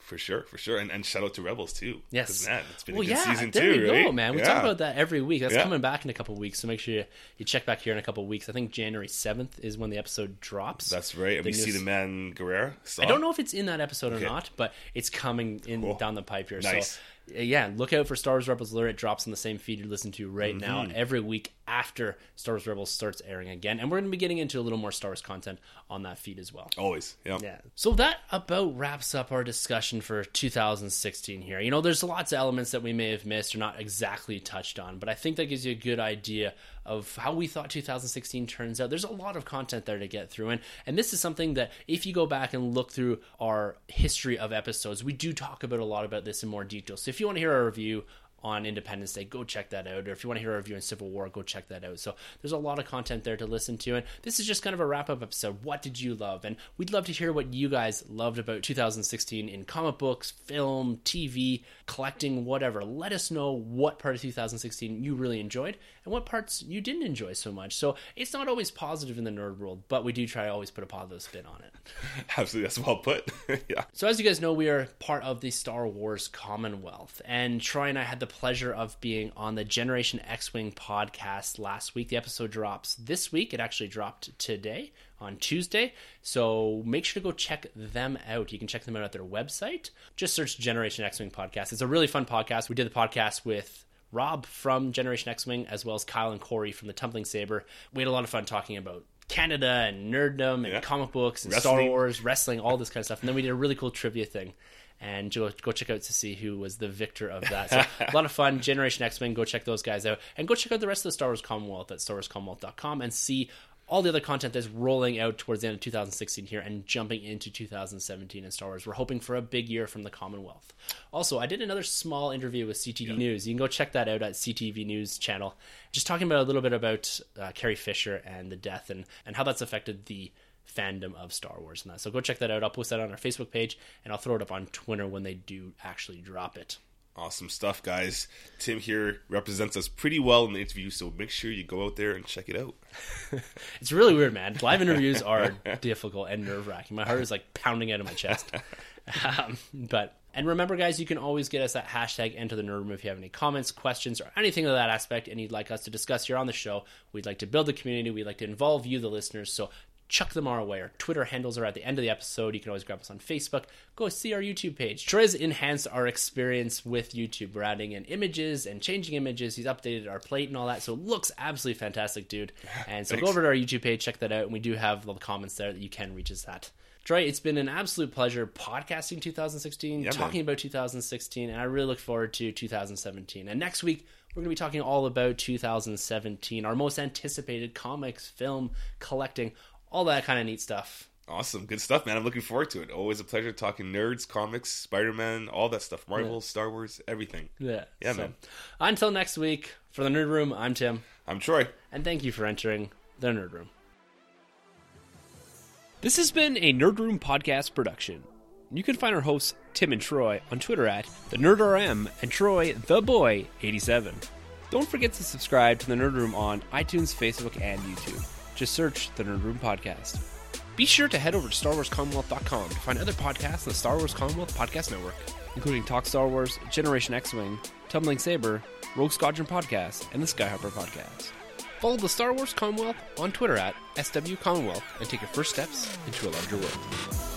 For sure, for sure. And, and shout out to Rebels too. Yes. man, it's been well, a good yeah, season there too, you right? go, man. We yeah. talk about that every week. That's Yeah. coming back in a couple weeks, so make sure you, you check back here in a couple weeks. I think January seventh is when the episode drops. That's right. And The we see the man Gerrera. I don't know if it's in that episode or not, but it's coming in Cool. down the pipe here. Nice. So yeah, look out for Star Wars Rebels Lure. It drops on the same feed you listen to right now Mm-hmm. every week after Star Wars Rebels starts airing again, and we're going to be getting into a little more Star Wars content on that feed as well. Always. Yeah. Yeah. So that about wraps up our discussion for 2016 here. You know, there's lots of elements that we may have missed or not exactly touched on, but I think that gives you a good idea of how we thought 2016 turns out. There's a lot of content there to get through and and this is something that if you go back and look through our history of episodes, we do talk about a lot about this in more detail. So if you want to hear our review on Independence Day, go check that out. Or if you want to hear a review on Civil War, go check that out. So there's a lot of content there to listen to. And this is just kind of a wrap up episode. What did you love? And we'd love to hear what you guys loved about 2016 in comic books, film, TV, collecting, whatever. Let us know what part of 2016 you really enjoyed and what parts you didn't enjoy so much. So it's not always positive in the nerd world, but we do try to always put a positive spin on it. Absolutely. That's well put. yeah. So, as you guys know, we are part of the Star Wars Commonwealth, and Troy and I had the pleasure of being on the Generation X Wing podcast last week. The episode drops this week. It actually dropped today on Tuesday. So, make sure to go check them out. You can check them out at their website. Just search Generation X Wing podcast. It's a really fun podcast. We did the podcast with Rob from Generation X Wing, as well as Kyle and Corey from the Tumbling Saber. We had a lot of fun talking about Canada and nerddom and Yeah. comic books and Star Wars, wrestling, all this kind of stuff. And then we did a really cool trivia thing. And go, go check out to see who was the victor of that. So a lot of fun. Generation X Men, go check those guys out. And go check out the rest of the Star Wars Commonwealth at StarWarsCommonwealth.com and see all the other content that's rolling out towards the end of 2016 here and jumping into 2017 in Star Wars. We're hoping for a big year from the Commonwealth. Also, I did another small interview with CTV yeah. News. You can go check that out at CTV News channel. Just talking about a little bit about uh, Carrie Fisher and the death and, and how that's affected the fandom of Star Wars and that. So go check that out. I'll post that on our Facebook page and I'll throw it up on Twitter when they do actually drop it. Awesome stuff, guys. Tim here represents us pretty well in the interview, so make sure you go out there and check it out. it's really weird, man. Live interviews are difficult and nerve wracking. My heart is like pounding out of my chest. Um, but and remember, guys, you can always get us at hashtag enter the nerd room if you have any comments, questions, or anything of that aspect, and you'd like us to discuss here on the show. We'd like to build the community. We'd like to involve you, the listeners. So chuck them our way. Our Twitter handles are at the end of the episode. You can always grab us on Facebook. Go see our YouTube page. Troy has enhanced our experience with YouTube. We're adding in images and changing images. He's updated our plate and all that. So it looks absolutely fantastic, dude. And so go over to our YouTube page, check that out. And we do have the comments there that you can reach us at. Troy, it's been an absolute pleasure podcasting 2016, yeah, talking man. about 2016, and I really look forward to 2017. And next week, we're going to be talking all about 2017, our most anticipated comics, film, collecting, all that kind of neat stuff. Awesome, good stuff, man. I'm looking forward to it. Always a pleasure talking nerds, comics, Spider Man, all that stuff, Marvel, yeah. Star Wars, everything. Yeah, yeah, so, man. Until next week, for the Nerd Room, I'm Tim. I'm Troy, and thank you for entering the Nerd Room. This has been a Nerd Room podcast production. You can find our hosts Tim and Troy on Twitter at the NerdRM and Troy the Boy 87. Don't forget to subscribe to the Nerd Room on iTunes, Facebook, and YouTube. Just search the Nerd Room Podcast. Be sure to head over to StarWarsCommonwealth.com to find other podcasts on the Star Wars Commonwealth Podcast Network, including Talk Star Wars, Generation X Wing, Tumbling Saber, Rogue Squadron Podcast, and the Skyhopper Podcast. Follow the Star Wars Commonwealth on Twitter at SW Commonwealth and take your first steps into a larger world.